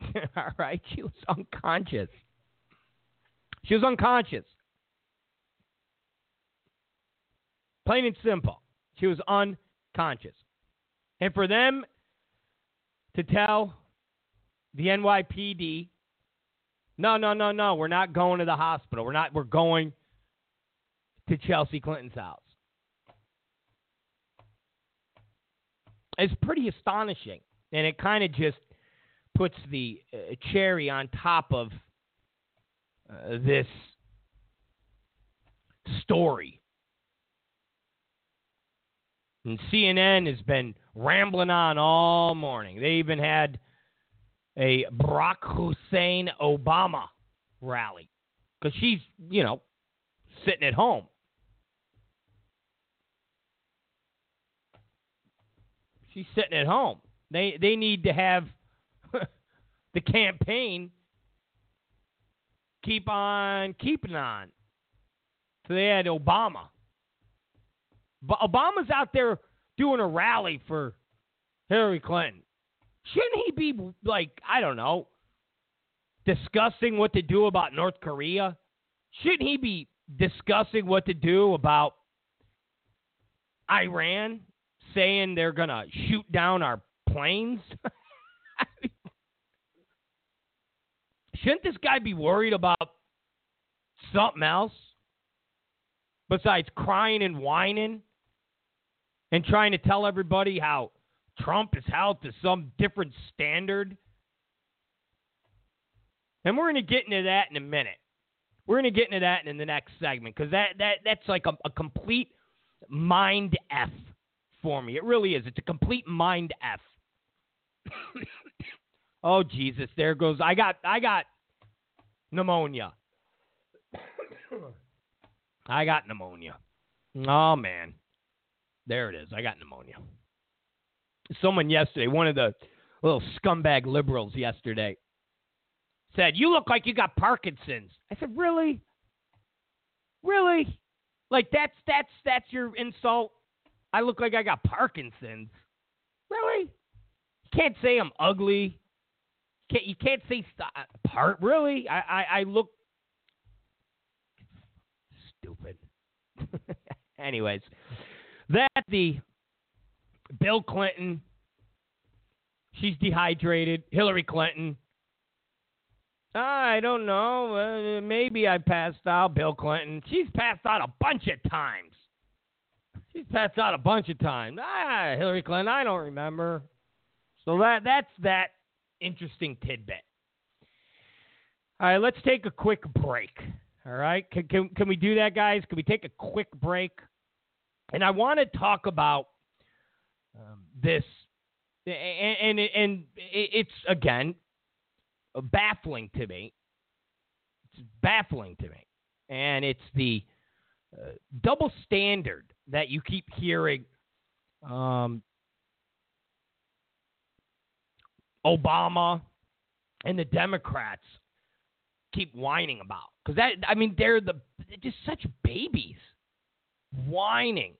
all right? She was unconscious. She was unconscious. Plain and simple. She was unconscious. And for them to tell the NYPD, no, no, no, no, we're not going to the hospital. We're not, we're going to Chelsea Clinton's house. It's pretty astonishing. And it kind of just puts the uh, cherry on top of uh, this story. And CNN has been rambling on all morning. They even had a Barack Hussein Obama rally because she's, you know, sitting at home. She's sitting at home. They they need to have the campaign keep on keeping on. So they had Obama. But Obama's out there doing a rally for Hillary Clinton. Shouldn't he be like, I don't know, discussing what to do about North Korea? Shouldn't he be discussing what to do about Iran saying they're to shoot down our planes? Shouldn't this guy be worried about something else besides crying and whining and trying to tell everybody how Trump is held to some different standard? And we're going to get into that in a minute. We're going to get into that in the next segment because that, that, that's like a, a complete mind F for me. It really is. It's a complete mind F. oh Jesus, there goes. I got I got pneumonia. I got pneumonia. Oh man. There it is. I got pneumonia. Someone yesterday, one of the little scumbag liberals yesterday, said, You look like you got Parkinson's. I said, Really? Really? Like that's that's that's your insult? I look like I got Parkinson's. Really? You can't say I'm ugly. Can't, you can't say st- uh, part. Really? I, I, I look stupid. Anyways, that the Bill Clinton, she's dehydrated. Hillary Clinton, I don't know. Uh, maybe I passed out. Bill Clinton, she's passed out a bunch of times. She's passed out a bunch of times. Ah, Hillary Clinton, I don't remember. So that that's that interesting tidbit. All right, let's take a quick break. All right, can can, can we do that, guys? Can we take a quick break? And I want to talk about um, this, and, and and it's again baffling to me. It's baffling to me, and it's the uh, double standard that you keep hearing um, Obama and the Democrats keep whining about. Because that, I mean, they're the they're just such babies, whining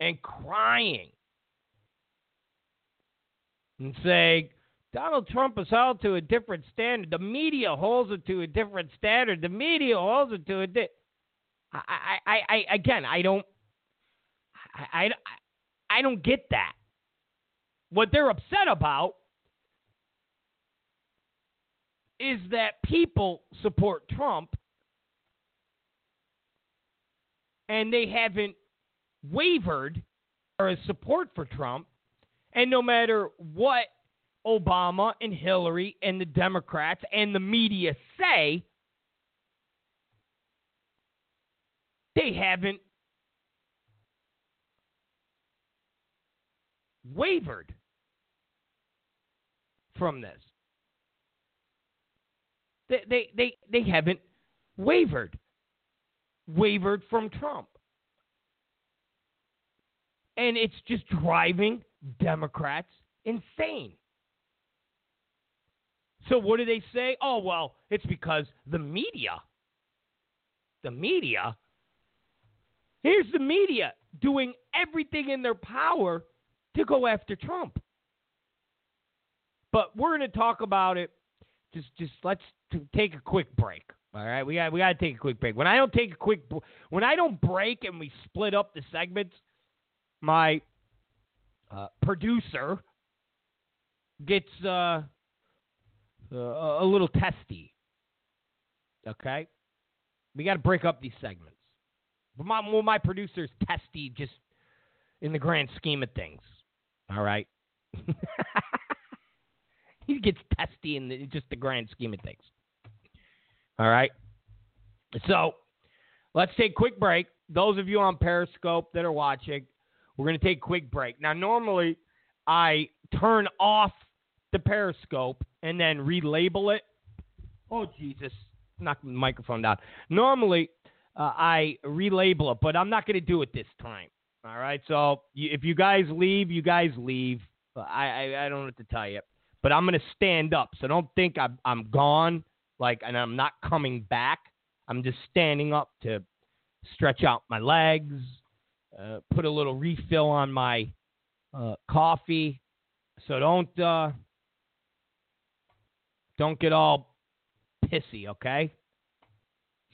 and crying and say Donald Trump is held to a different standard. The media holds it to a different standard. The media holds it to a di- I, I, I, I, again, I don't, I, I, I don't get that. What they're upset about is that people support Trump and they haven't wavered or support for Trump. And no matter what Obama and Hillary and the Democrats and the media say, they haven't wavered from this. They, they, they, they haven't wavered, wavered from Trump. And it's just driving Democrats insane. So what do they say? Oh, well, it's because the media, the media, here's the media doing everything in their power to go after Trump. But we're going to talk about it. Just, just let's take a quick break. All right, we got we got to take a quick break. When I don't take a quick, when I don't break and we split up the segments, my uh, producer gets uh, uh, a little testy. Okay, we got to break up these segments. But my well, my producer's testy just in the grand scheme of things. All right. he gets testy in the, just the grand scheme of things. All right. So let's take a quick break. Those of you on Periscope that are watching, we're going to take a quick break. Now, normally I turn off the Periscope and then relabel it. Oh, Jesus. Knock the microphone down. Normally uh, I relabel it, but I'm not going to do it this time. All right. So if you guys leave, you guys leave. I, I, I don't know what to tell you, but I'm going to stand up. So don't think I'm, I'm gone, like, and I'm not coming back. I'm just standing up to stretch out my legs, uh, put a little refill on my uh, coffee. So don't uh, don't get all pissy, okay?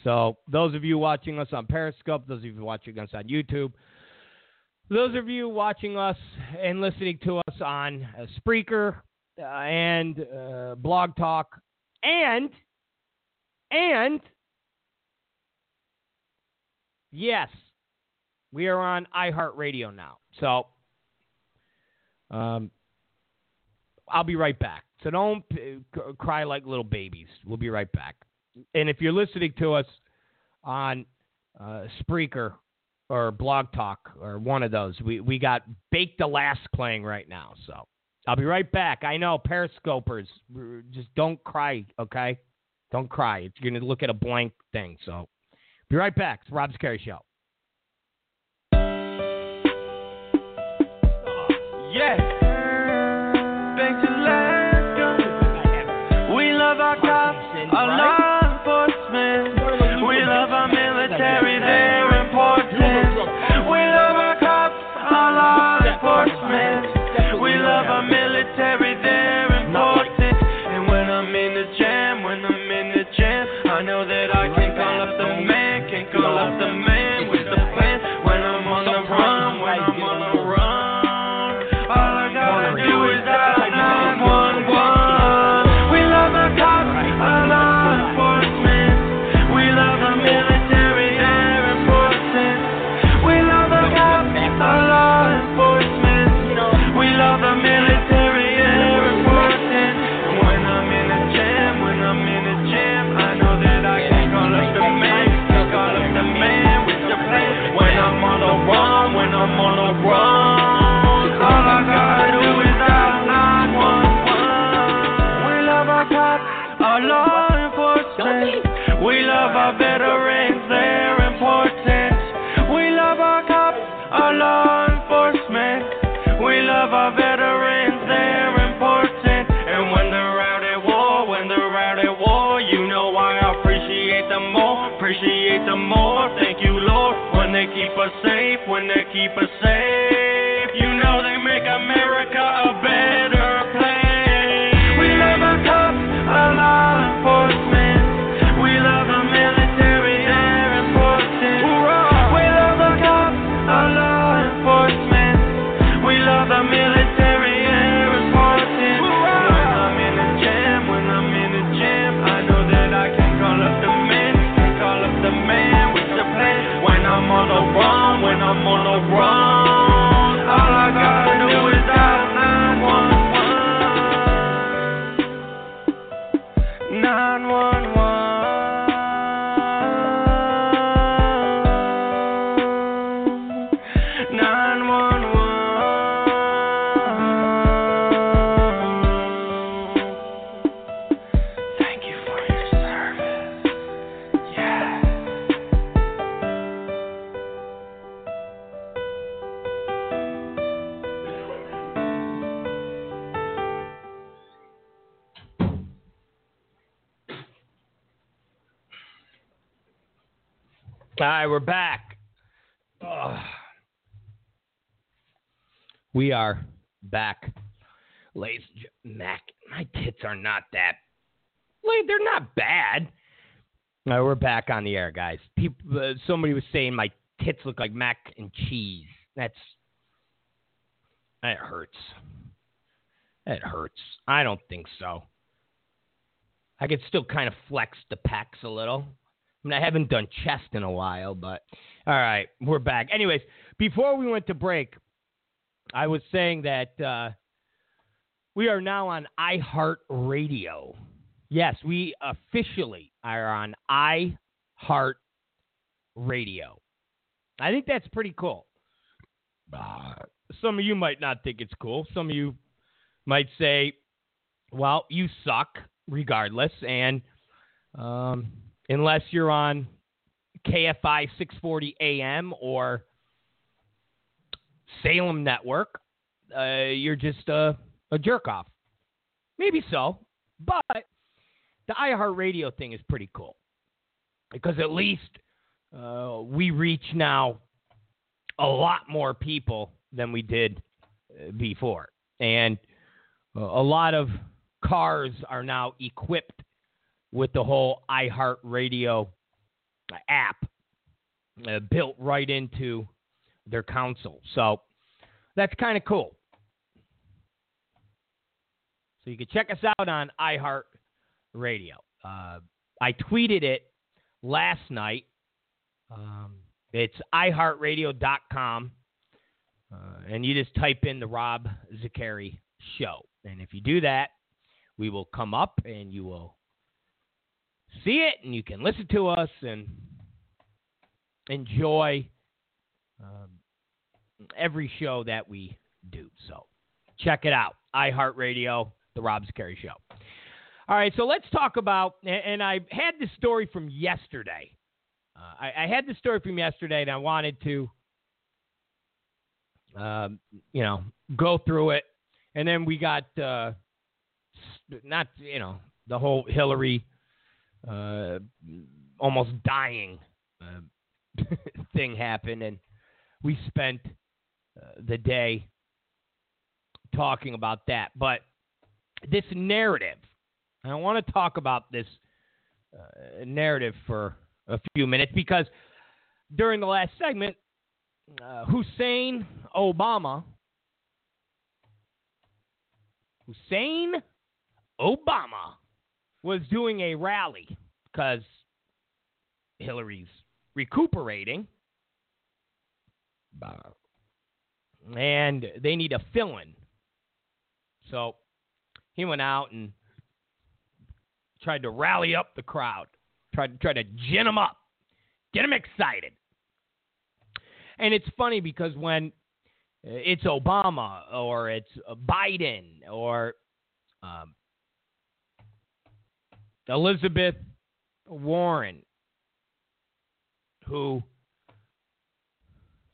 So those of you watching us on Periscope, those of you watching us on YouTube, those of you watching us and listening to us on uh, Spreaker uh, and uh, Blog Talk, And, and, yes, we are on iHeartRadio now. So, um, I'll be right back. So don't uh, cry like little babies. We'll be right back. And if you're listening to us on uh, Spreaker or Blog Talk or one of those, we, we got Bake the Last playing right now. So I'll be right back. I know, Periscopers, just don't cry, okay? Don't cry. You're going to look at a blank thing. So be right back. It's Rob Zicari Show. Yeah. Safe, when they keep us safe. Back on the air, guys. People, uh, somebody was saying my tits look like mac and cheese. That's that hurts. That hurts. I don't think so. I could still kind of flex the pecs a little. I mean, I haven't done chest in a while, but all right, we're back. Anyways, before we went to break, I was saying that uh, we are now on iHeartRadio. Yes, we officially are on iHeartRadio. I think that's pretty cool. Uh, some of you might not think it's cool. Some of you might say, well, you suck regardless. And um, unless you're on KFI 640 AM or Salem Network, uh, you're just a, a jerk off. Maybe so, but the iHeartRadio thing is pretty cool because at least uh, we reach now a lot more people than we did uh, before. And uh, a lot of cars are now equipped with the whole iHeartRadio app uh, built right into their console. So that's kind of cool. So you can check us out on iHeartRadio. Uh, I tweeted it last night. Um, it's iHeartRadio.com, uh, and you just type in the Rob Zicari Show. And if you do that, we will come up and you will see it, and you can listen to us and enjoy um, every show that we do. So check it out. iHeartRadio, The Rob Zicari Show. All right, so let's talk about, and I had this story from yesterday. Uh, I, I, had this story from yesterday, and I wanted to, um, you know, go through it. And then we got, uh, not, you know, the whole Hillary uh, almost dying uh, thing happened, and we spent uh, the day talking about that. But this narrative, I want to talk about this uh, narrative for a few minutes because during the last segment, uh, Hussein Obama, Hussein Obama was doing a rally because Hillary's recuperating. And they need a fill in. So he went out and tried to rally up the crowd, tried to try to gin them up, get them excited. And it's funny because when it's Obama or it's Biden or um, Elizabeth Warren, who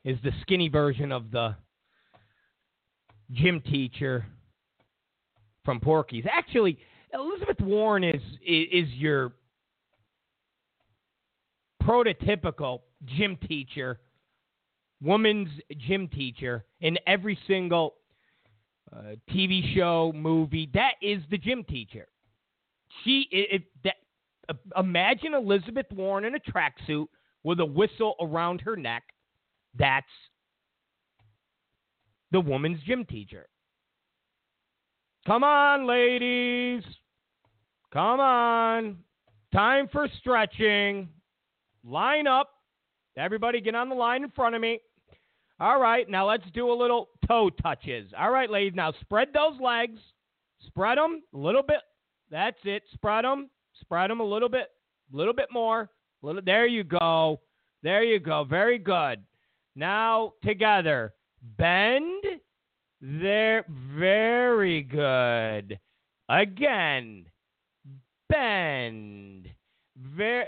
is the skinny version of the gym teacher from Porky's. Actually, Elizabeth Warren is is your prototypical gym teacher, woman's gym teacher in every single uh, TV show, movie. That is the gym teacher. She it, that uh, imagine Elizabeth Warren in a tracksuit with a whistle around her neck. That's the woman's gym teacher. Come on, ladies. Come on. Time for stretching. Line up. Everybody get on the line in front of me. All right, now let's do a little toe touches. All right, ladies, now spread those legs. Spread them a little bit. That's it. Spread them. Spread them a little bit, a little bit more. Little, there you go. There you go. Very good. Now together. Bend. There. Very good. Again. Bend. Very.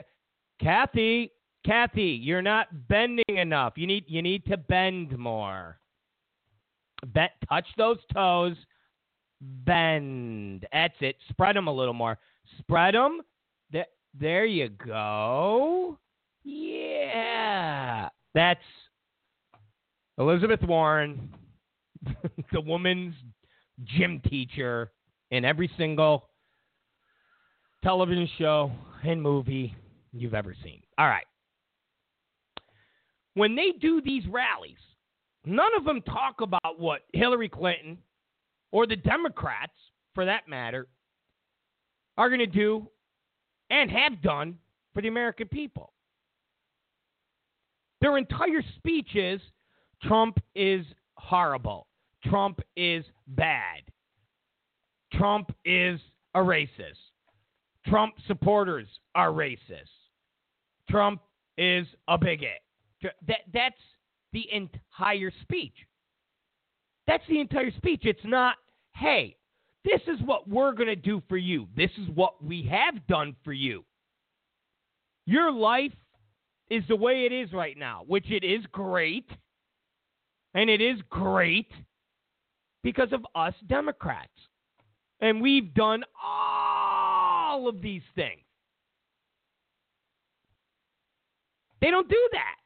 Kathy. Kathy, you're not bending enough. You need you need to bend more. Touch those toes. Bend. That's it. Spread them a little more. Spread them. There you go. Yeah. That's Elizabeth Warren, the woman's gym teacher in every single television show and movie you've ever seen. All right. When they do these rallies, none of them talk about what Hillary Clinton or the Democrats, for that matter, are going to do and have done for the American people. Their entire speech is Trump is horrible. Trump is bad. Trump is a racist. Trump supporters are racist. Trump is a bigot. That, that's the entire speech. That's the entire speech. It's not, hey, this is what we're going to do for you. This is what we have done for you. Your life is the way it is right now, which it is great. And it is great because of us Democrats. And we've done all of these things. They don't do that.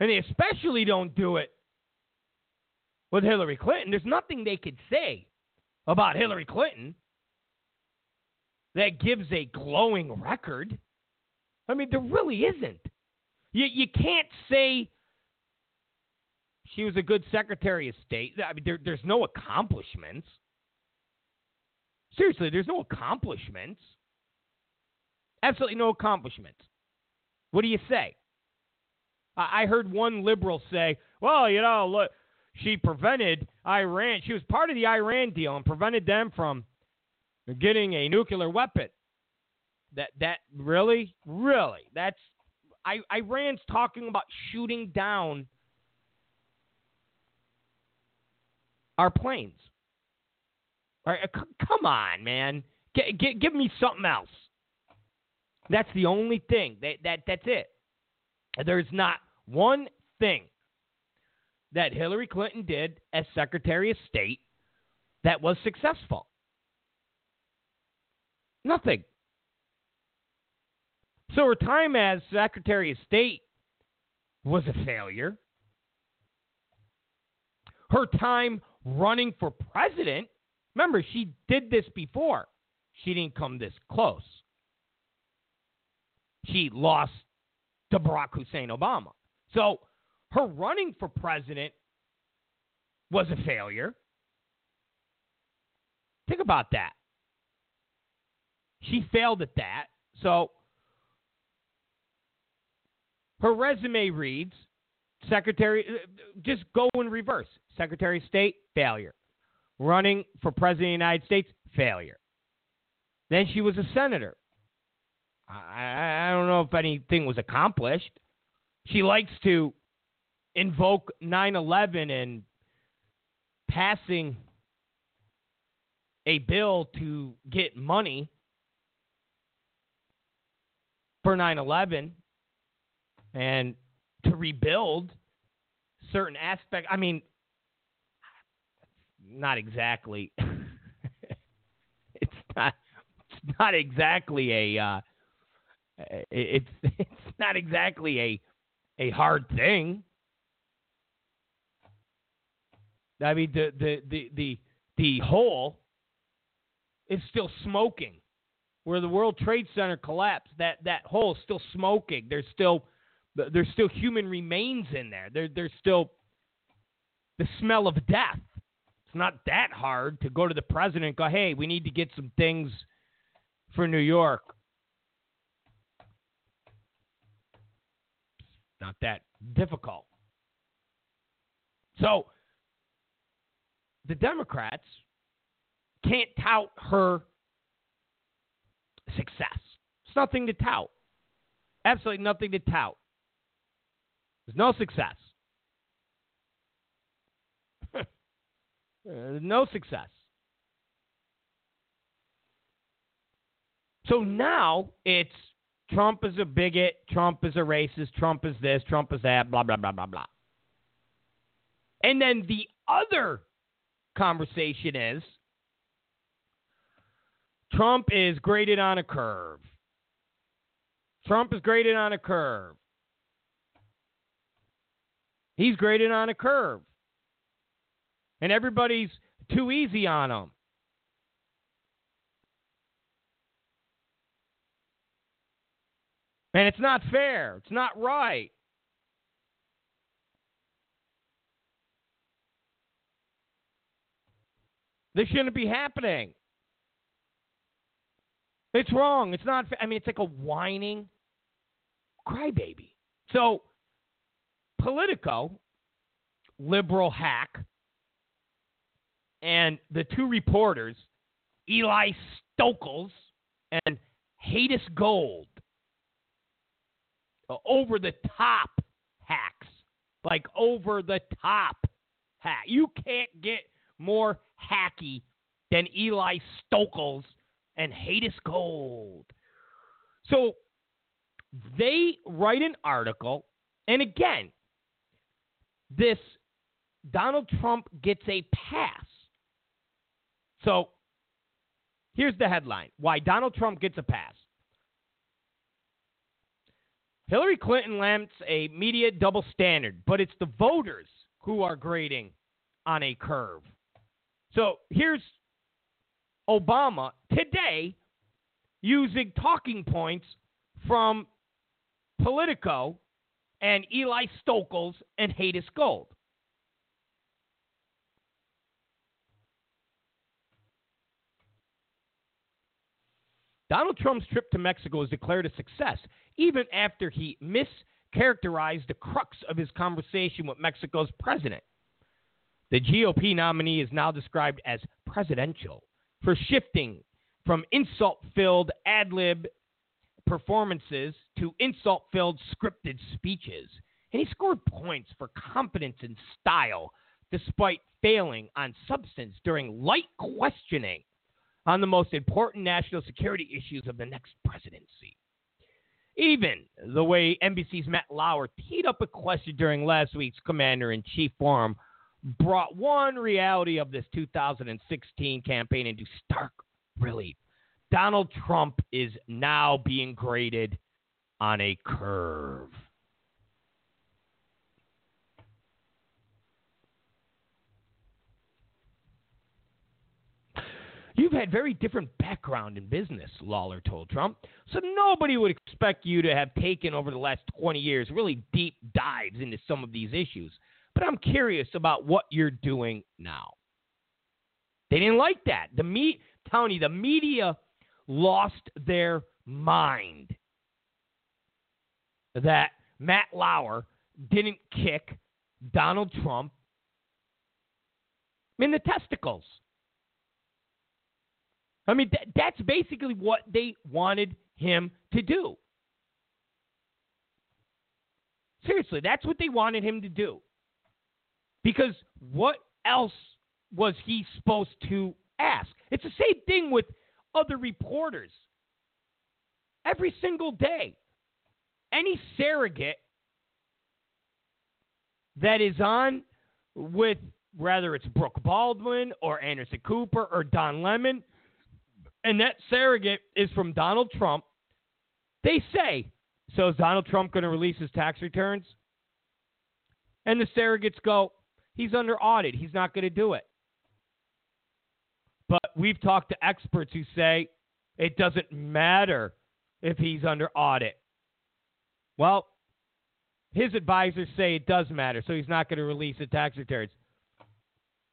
And they especially don't do it with Hillary Clinton. There's nothing they could say about Hillary Clinton that gives a glowing record. I mean, there really isn't. You, you can't say she was a good Secretary of State. I mean, there, there's no accomplishments. Seriously, there's no accomplishments. Absolutely no accomplishments. What do you say? I heard one liberal say, well, you know, look, she prevented Iran. She was part of the Iran deal and prevented them from getting a nuclear weapon. That that really, really, that's I, Iran's talking about shooting down our planes. All right, c- come on, man. G- g- give me something else. That's the only thing. That, that that's it. There's not one thing that Hillary Clinton did as Secretary of State that was successful. Nothing. So her time as Secretary of State was a failure. Her time running for president, remember, she did this before. She didn't come this close. She lost to Barack Hussein Obama. So her running for president was a failure. Think about that. She failed at that. So her resume reads Secretary, uh, just go in reverse. Secretary of State, failure. Running for President of the United States, failure. Then she was a senator. I, I don't know if anything was accomplished. She likes to invoke 9 11 and passing a bill to get money for 9 11 and to rebuild certain aspects. I mean, not exactly. it's not. It's not exactly a. Uh, it's it's not exactly a a hard thing. I mean, the the the the the hole is still smoking. Where the World Trade Center collapsed, that that hole is still smoking. There's still there's still human remains in there. There there's still the smell of death. It's not that hard to go to the president and go, "Hey, we need to get some things for New York." Not that difficult. So the Democrats can't tout her success. It's nothing to tout. Absolutely nothing to tout. There's no success. Uh, no success. So now it's Trump is a bigot, Trump is a racist, Trump is this, Trump is that, blah, blah, blah, blah, blah. And then the other conversation is Trump is graded on a curve. Trump is graded on a curve. He's graded on a curve. And everybody's too easy on them. And it's not fair. It's not right. This shouldn't be happening. It's wrong. It's not. I mean, it's like a whining crybaby. So, Politico, liberal hack, and the two reporters, Eli Stokols and Hadas Gold, uh, over the top hacks, like over the top hack. You can't get more hacky than Eli Stokols and Hadas Gold. So they write an article, and again, this Donald Trump gets a pass. So here's the headline Why Donald Trump gets a pass. Hillary Clinton lamps a media double standard, but it's the voters who are grading on a curve. So here's Obama today using talking points from Politico and Eli Stokols and Hadas Gold. Donald Trump's trip to Mexico was declared a success, even after he mischaracterized the crux of his conversation with Mexico's president. The GOP nominee is now described as presidential for shifting from insult filled ad lib performances to insult filled scripted speeches. And he scored points for competence and style despite failing on substance during light questioning on the most important national security issues of the next presidency. Even the way NBC's Matt Lauer teed up a question during last week's Commander in Chief Forum brought one reality of this 2016 campaign into stark relief. Donald Trump is now being graded on a curve. You've had very different background in business, Lauer told Trump. So nobody would expect you to have taken over the last 20 years really deep dives into some of these issues. But I'm curious about what you're doing now. They didn't like that. The me Tony, the media lost their mind that Matt Lauer didn't kick Donald Trump in the testicles. I mean, th- that's basically what they wanted him to do. Seriously, that's what they wanted him to do. Because what else was he supposed to ask? It's the same thing with other reporters. Every single day, any surrogate that is on with whether it's Brooke Baldwin or Anderson Cooper or Don Lemon and that surrogate is from Donald Trump, they say, so is Donald Trump going to release his tax returns? And the surrogates go, he's under audit. He's not going to do it. But we've talked to experts who say it doesn't matter if he's under audit. Well, his advisors say it does matter, so he's not going to release the tax returns.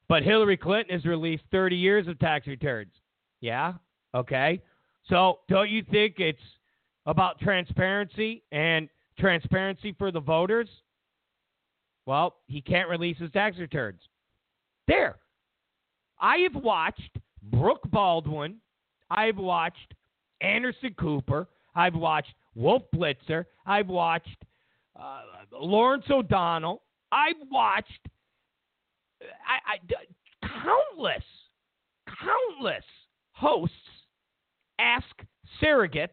But Hillary Clinton has released 30 years of tax returns. Yeah? Okay? So don't you think it's about transparency and transparency for the voters? Well, he can't release his tax returns. There. I have watched Brooke Baldwin. I've watched Anderson Cooper. I've watched Wolf Blitzer. I've watched uh, Lawrence O'Donnell. I've watched I, I, countless, countless hosts ask surrogates,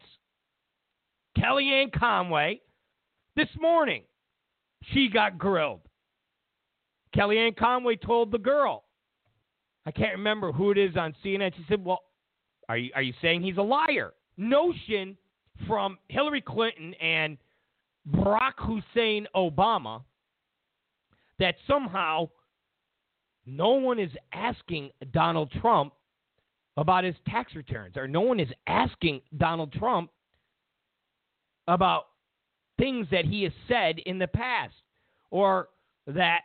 Kellyanne Conway, this morning. She got grilled. Kellyanne Conway told the girl, I can't remember who it is on CNN. She said, Well, are you, are you saying he's a liar? Notion from Hillary Clinton and Barack Hussein Obama that somehow no one is asking Donald Trump about his tax returns, or no one is asking Donald Trump about things that he has said in the past, or that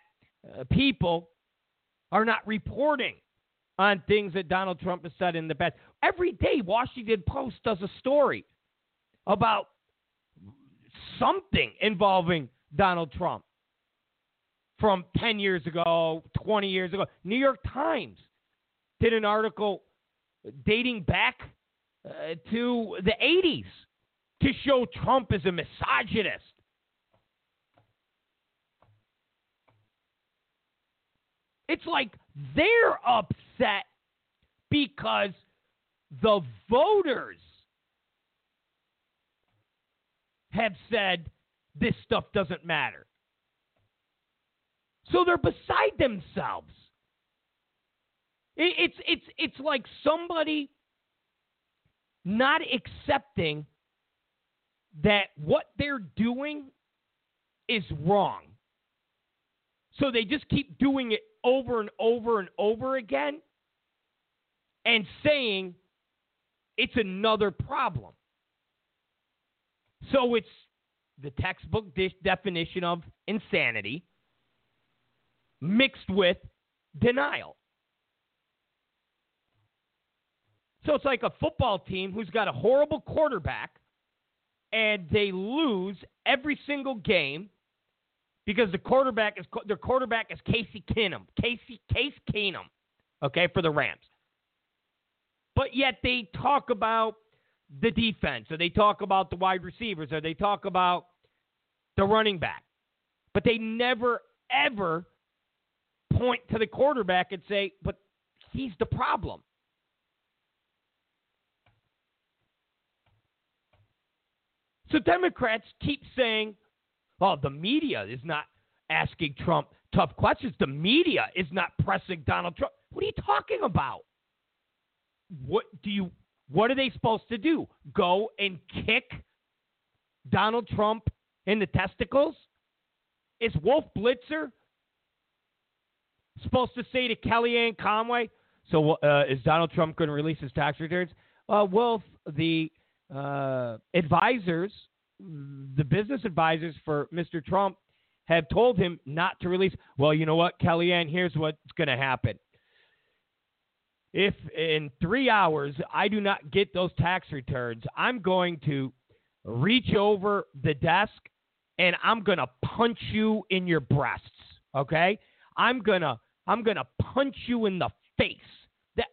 uh, people are not reporting on things that Donald Trump has said in the past. Every day, Washington Post does a story about something involving Donald Trump from 10 years ago, 20 years ago. New York Times did an article dating back uh, to the 80s to show Trump as a misogynist. It's like they're upset because the voters have said this stuff doesn't matter. So they're beside themselves. It's it's it's like somebody not accepting that what they're doing is wrong. So they just keep doing it over and over and over again and saying it's another problem. So it's the textbook definition of insanity mixed with denial. So it's like a football team who's got a horrible quarterback and they lose every single game because the quarterback is their quarterback is Casey Keenum. Casey Case Keenum, okay, for the Rams. But yet they talk about the defense, or they talk about the wide receivers, or they talk about the running back. But they never ever point to the quarterback and say, "But he's the problem." So Democrats keep saying, "Oh, the media is not asking Trump tough questions. The media is not pressing Donald Trump." What are you talking about? What do you what are they supposed to do? Go and kick Donald Trump in the testicles? Is Wolf Blitzer supposed to say to Kellyanne Conway, so uh, is Donald Trump going to release his tax returns? Uh, Wolf, the uh, advisors, the business advisors for Mr. Trump have told him not to release. Well, you know what, Kellyanne, here's what's going to happen if in three hours I do not get those tax returns, I'm going to reach over the desk and I'm going to punch you in your breasts. Okay? I'm going to I'm going to punch you in the face. That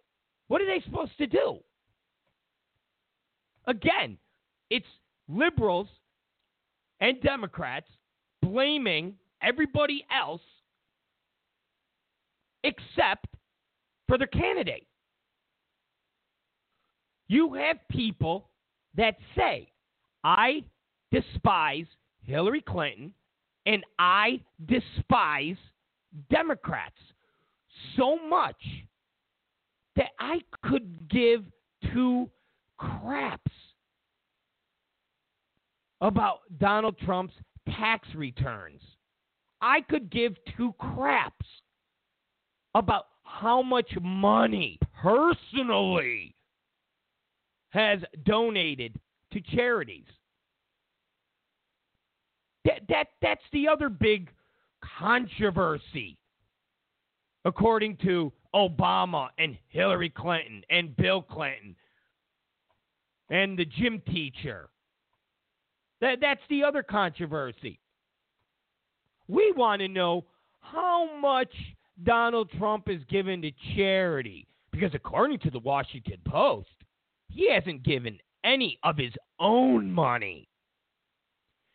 what are they supposed to do? Again, it's liberals and Democrats blaming everybody else except for their candidate. You have people that say, I despise Hillary Clinton and I despise Democrats so much that I could give two craps about Donald Trump's tax returns. I could give two craps about how much money personally has donated to charities. That, that, that's the other big controversy, according to Obama and Hillary Clinton and Bill Clinton and the gym teacher. That, that's the other controversy. We want to know how much Donald Trump is given to charity. Because according to the Washington Post, he hasn't given any of his own money.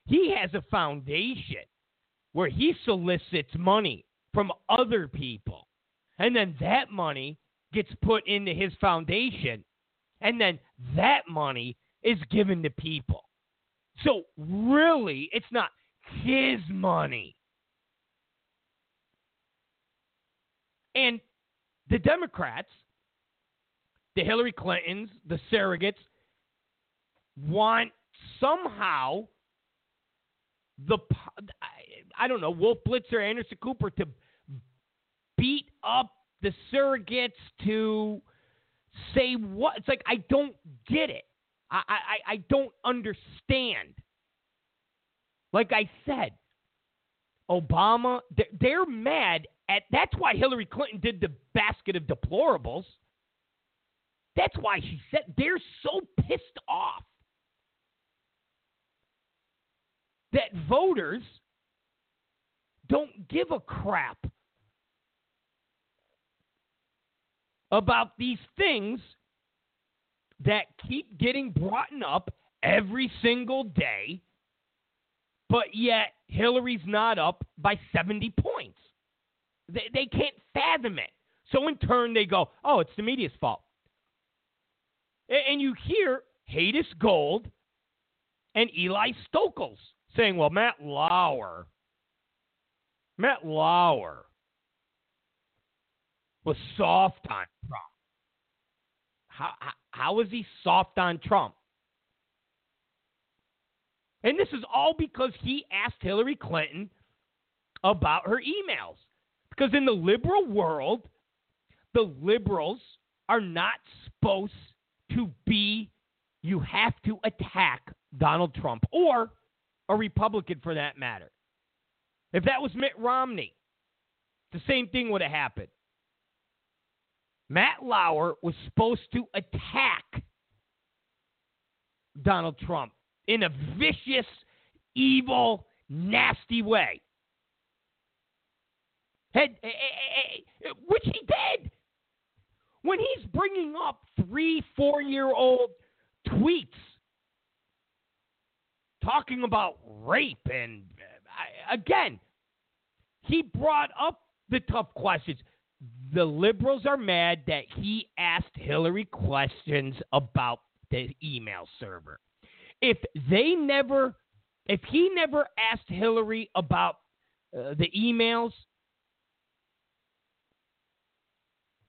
He has a foundation where he solicits money from other people. And then that money gets put into his foundation. And then that money is given to people. So really, it's not his money. And the Democrats, the Hillary Clintons, the surrogates, want somehow the I don't know Wolf Blitzer, Anderson Cooper to beat up the surrogates to say what? It's like I don't get it. I I, I don't understand. Like I said, Obama, they're mad at. That's why Hillary Clinton did the basket of deplorables. That's why she said they're so pissed off that voters don't give a crap about these things that keep getting brought up every single day, but yet Hillary's not up by 70 points. They, they can't fathom it. So in turn, they go, oh, it's the media's fault. And you hear Hayes Gold and Eli Stokols saying, well, Matt Lauer, Matt Lauer was soft on Trump. How, how, how was he soft on Trump? And this is all because he asked Hillary Clinton about her emails. Because in the liberal world, the liberals are not supposed to be, you have to attack Donald Trump or a Republican for that matter. If that was Mitt Romney, the same thing would have happened. Matt Lauer was supposed to attack Donald Trump in a vicious, evil, nasty way. Had, eh, eh, eh, which he did. When he's bringing up three, four year old tweets talking about rape, and again, he brought up the tough questions. The liberals are mad that he asked Hillary questions about the email server. If they never, if he never asked Hillary about uh, the emails,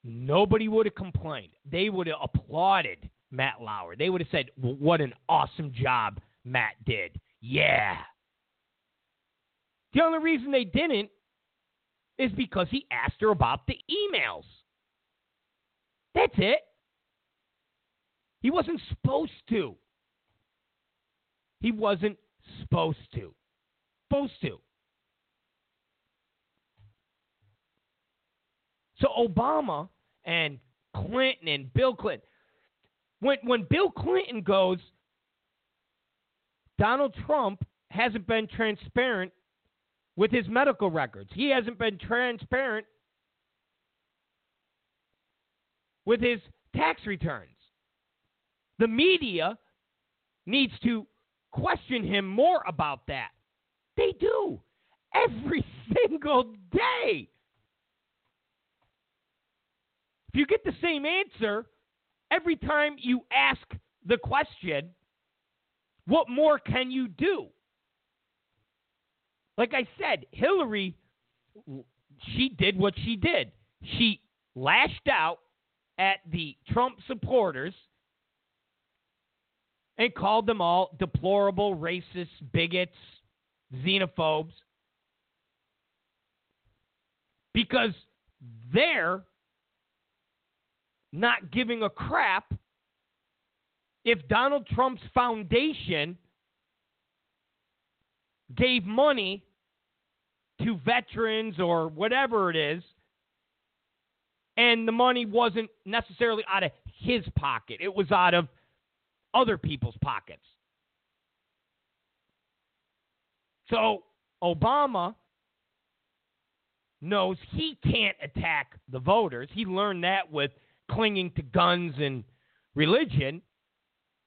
nobody would have complained. They would have applauded Matt Lauer. They would have said, "What an awesome job Matt did." Yeah. The only reason they didn't is because he asked her about the emails. That's it. He wasn't supposed to. He wasn't supposed to. Supposed to. So Obama and Clinton and Bill Clinton, when when Bill Clinton goes, Donald Trump hasn't been transparent with his medical records. He hasn't been transparent with his tax returns. The media needs to question him more about that. They do every single day. If you get the same answer every time you ask the question, what more can you do? Like I said, Hillary, she did what she did. She lashed out at the Trump supporters and called them all deplorable, racist, bigots, xenophobes. Because they're not giving a crap if Donald Trump's foundation gave money to veterans or whatever it is, and the money wasn't necessarily out of his pocket, it was out of other people's pockets. So Obama knows he can't attack the voters. He learned that with clinging to guns and religion.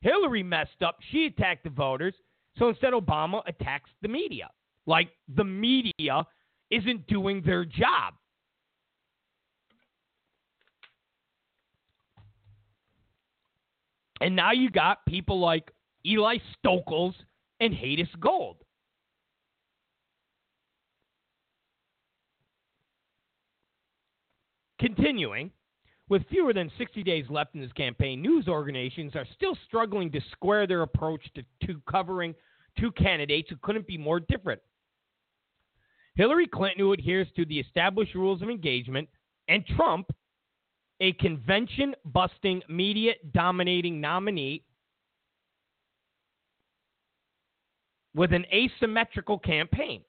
Hillary messed up. She attacked the voters. So instead, Obama attacks the media. Like the media isn't doing their job. And now you got people like Eli Stokols and Hadas Gold. Continuing, with fewer than 60 days left in this campaign, news organizations are still struggling to square their approach to, to covering two candidates who couldn't be more different. Hillary Clinton, who adheres to the established rules of engagement, and Trump, a convention busting, media dominating nominee with an asymmetrical campaign.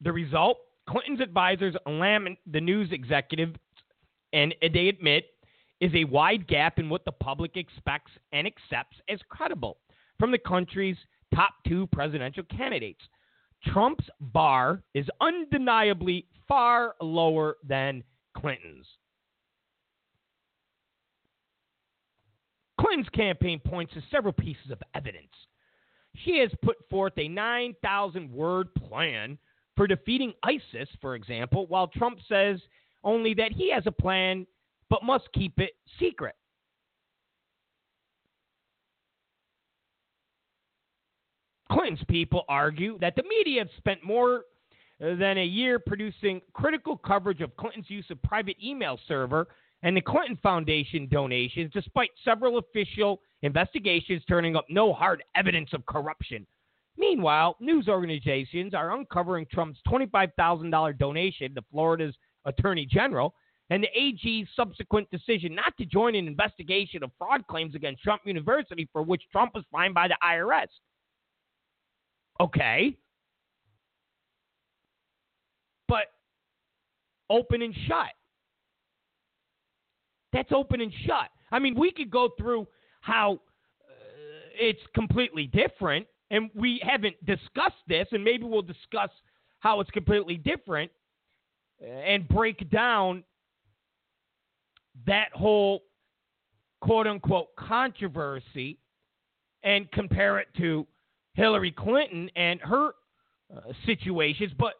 The result Clinton's advisors lament the news executive, and they admit is a wide gap in what the public expects and accepts as credible from the country's top two presidential candidates. Trump's bar is undeniably far lower than Clinton's. Clinton's campaign points to several pieces of evidence. She has put forth a 9,000 word plan for defeating ISIS, for example, while Trump says only that he has a plan but must keep it secret. Clinton's people argue that the media have spent more uh, than a year producing critical coverage of Clinton's use of private email server and the Clinton Foundation donations, despite several official investigations turning up no hard evidence of corruption. Meanwhile, news organizations are uncovering Trump's $25,000 donation to Florida's Attorney General and the AG's subsequent decision not to join an investigation of fraud claims against Trump University for which Trump was fined by the IRS. Okay. But open and shut. That's open and shut. I mean, we could go through how uh, it's completely different, and we haven't discussed this, and maybe we'll discuss how it's completely different uh, and break down that whole quote unquote controversy and compare it to Hillary Clinton and her uh, situations. But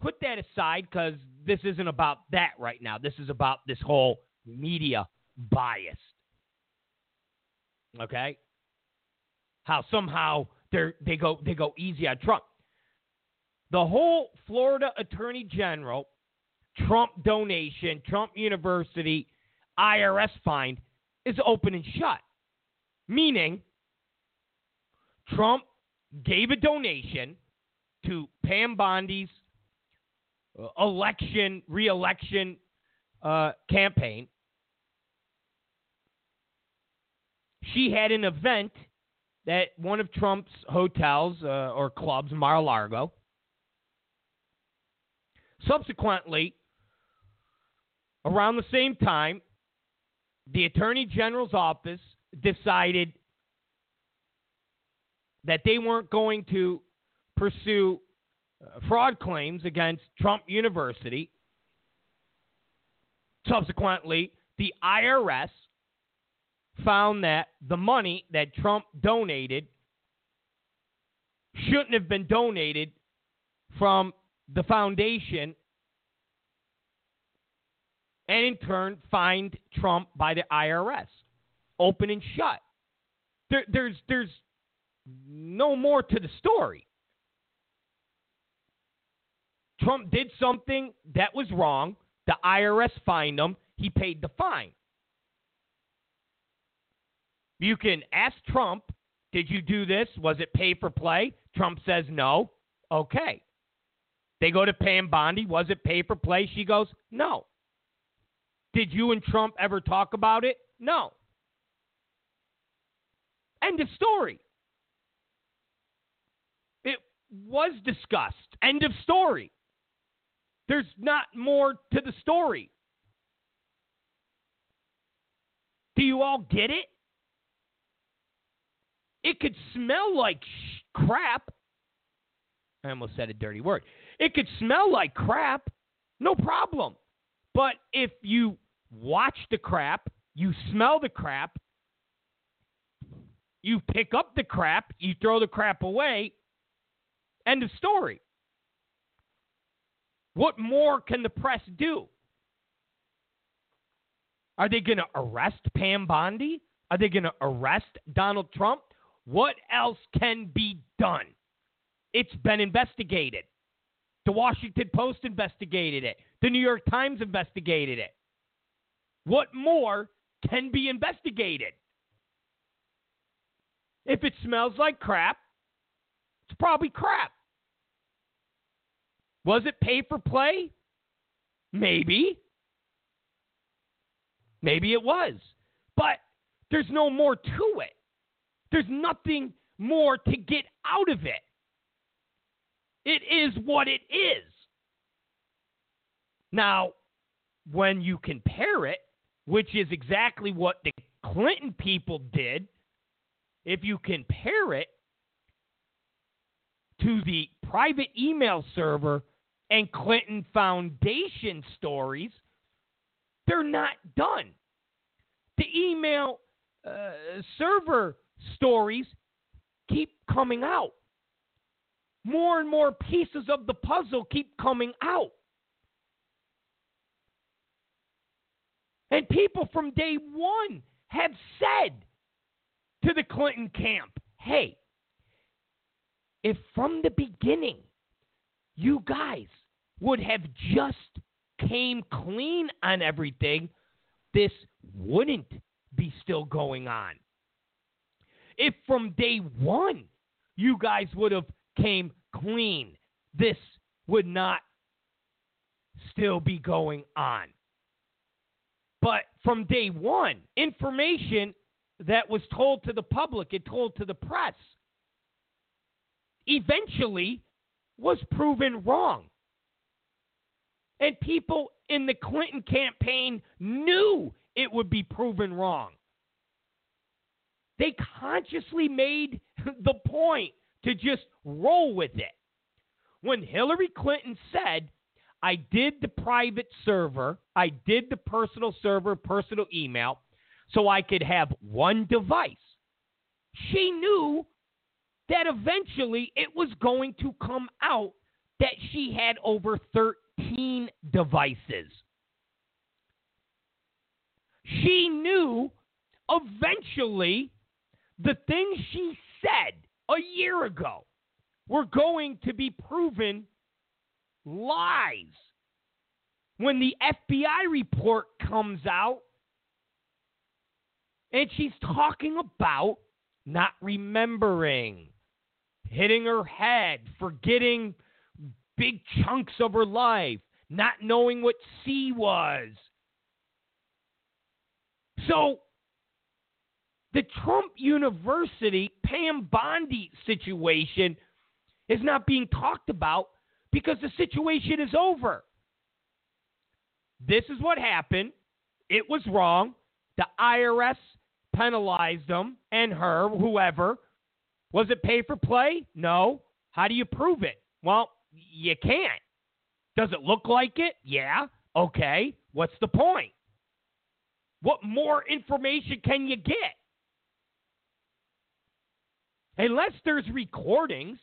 put that aside because this isn't about that right now. This is about this whole media bias. Okay? How somehow they they go they go easy on Trump. The whole Florida Attorney General Trump donation, Trump University IRS fine is open and shut. Meaning, Trump gave a donation to Pam Bondi's uh, election, reelection uh, campaign. She had an event at one of Trump's hotels uh, or clubs, Mar-a-Lago. Subsequently, around the same time, the Attorney General's office decided that they weren't going to pursue uh, fraud claims against Trump University. Subsequently, the IRS found that the money that Trump donated shouldn't have been donated from the foundation and in turn fined Trump by the IRS. Open and shut. There, there's there's no more to the story. Trump did something that was wrong. The IRS fined him. He paid the fine. You can ask Trump, did you do this? Was it pay for play? Trump says no. Okay. They go to Pam Bondi. Was it pay for play? She goes, no. Did you and Trump ever talk about it? No. End of story. Was discussed. End of story. There's not more to the story. Do you all get it? It could smell like sh- crap. I almost said a dirty word. It could smell like crap. No problem. But if you watch the crap, you smell the crap, you pick up the crap, you throw the crap away, end of story. What more can the press do? Are they going to arrest Pam Bondi? Are they going to arrest Donald Trump? What else can be done? It's been investigated. The Washington Post investigated it. The New York Times investigated it. What more can be investigated? If it smells like crap, it's probably crap. Was it pay for play? Maybe. Maybe it was. But there's no more to it. There's nothing more to get out of it. It is what it is. Now, when you compare it, which is exactly what the Clinton people did, if you compare it to the private email server and Clinton Foundation stories, they're not done. The email uh, server stories keep coming out more and more pieces of the puzzle keep coming out. And people from day one have said to the Clinton camp, hey, if from the beginning you guys would have just came clean on everything, this wouldn't be still going on. If from day one you guys would have came clean, this would not still be going on. But from day one, information that was told to the public and told to the press eventually was proven wrong. And people in the Clinton campaign knew it would be proven wrong. They consciously made the point to just roll with it. When Hillary Clinton said, I did the private server, I did the personal server, personal email, so I could have one device, she knew that eventually it was going to come out that she had over 13 devices. She knew eventually the things she said a year ago were going to be proven lies. When the FBI report comes out and she's talking about not remembering, hitting her head, forgetting big chunks of her life, not knowing what C was. So the Trump University Pam Bondi situation is not being talked about because the situation is over. This is what happened. It was wrong. The IRS penalized them and her, whoever. Was it pay for play? No. How do you prove it? Well, you can't. Does it look like it? Yeah. Okay. What's the point? What more information can you get? Unless there's recordings,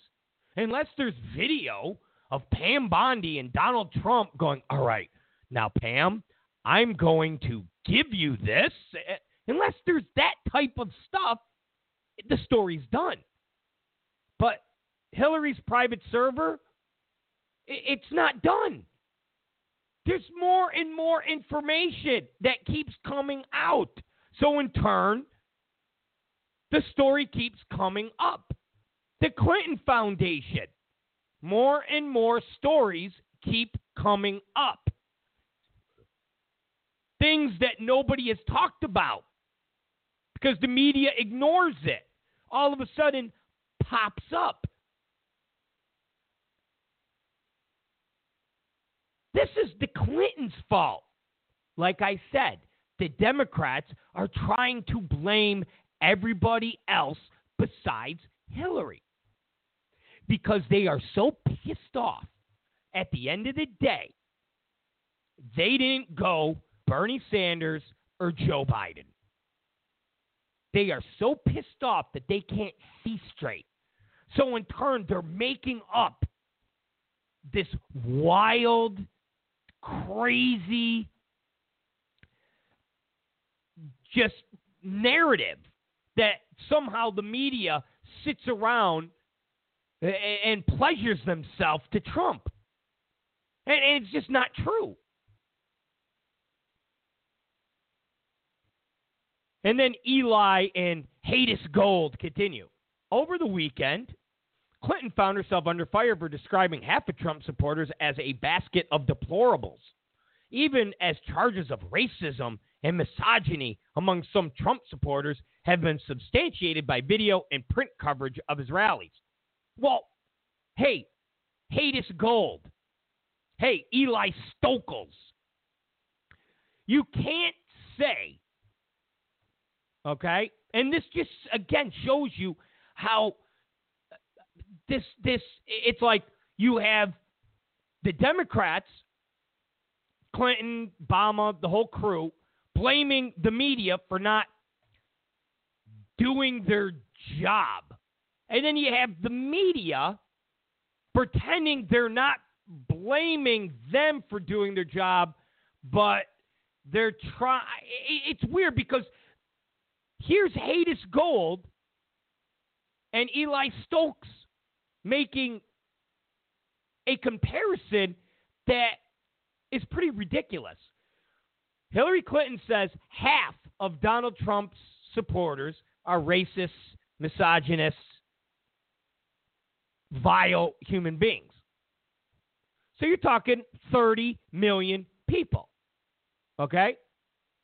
unless there's video of Pam Bondi and Donald Trump going, all right, now, Pam, I'm going to give you this. Unless there's that type of stuff, the story's done. But Hillary's private server, it's not done. There's more and more information that keeps coming out. So, in turn, the story keeps coming up. The Clinton Foundation, more and more stories keep coming up. Things that nobody has talked about because the media ignores it. All of a sudden, pops up. This is the Clintons' fault. Like I said, the Democrats are trying to blame everybody else besides Hillary because they are so pissed off at the end of the day, they didn't go Bernie Sanders or Joe Biden. They are so pissed off that they can't see straight. So, in turn, they're making up this wild, crazy, just narrative that somehow the media sits around and pleasures themselves to Trump. And it's just not true. And then Eli and Hadas Gold continue. Over the weekend, Clinton found herself under fire for describing half of Trump supporters as a basket of deplorables, even as charges of racism and misogyny among some Trump supporters have been substantiated by video and print coverage of his rallies. Well, hey, Hadas Gold. Hey, Eli Stokols. You can't say, okay? And this just, again, shows you how this, this, it's like you have the Democrats, Clinton, Obama, the whole crew, blaming the media for not doing their job. And then you have the media pretending they're not blaming them for doing their job, but they're trying. It's weird because here's Hadas Gold and Eli Stokes making a comparison that is pretty ridiculous. Hillary Clinton says half of Donald Trump's supporters are racists, misogynists, vile human beings. So you're talking 30 million people, okay?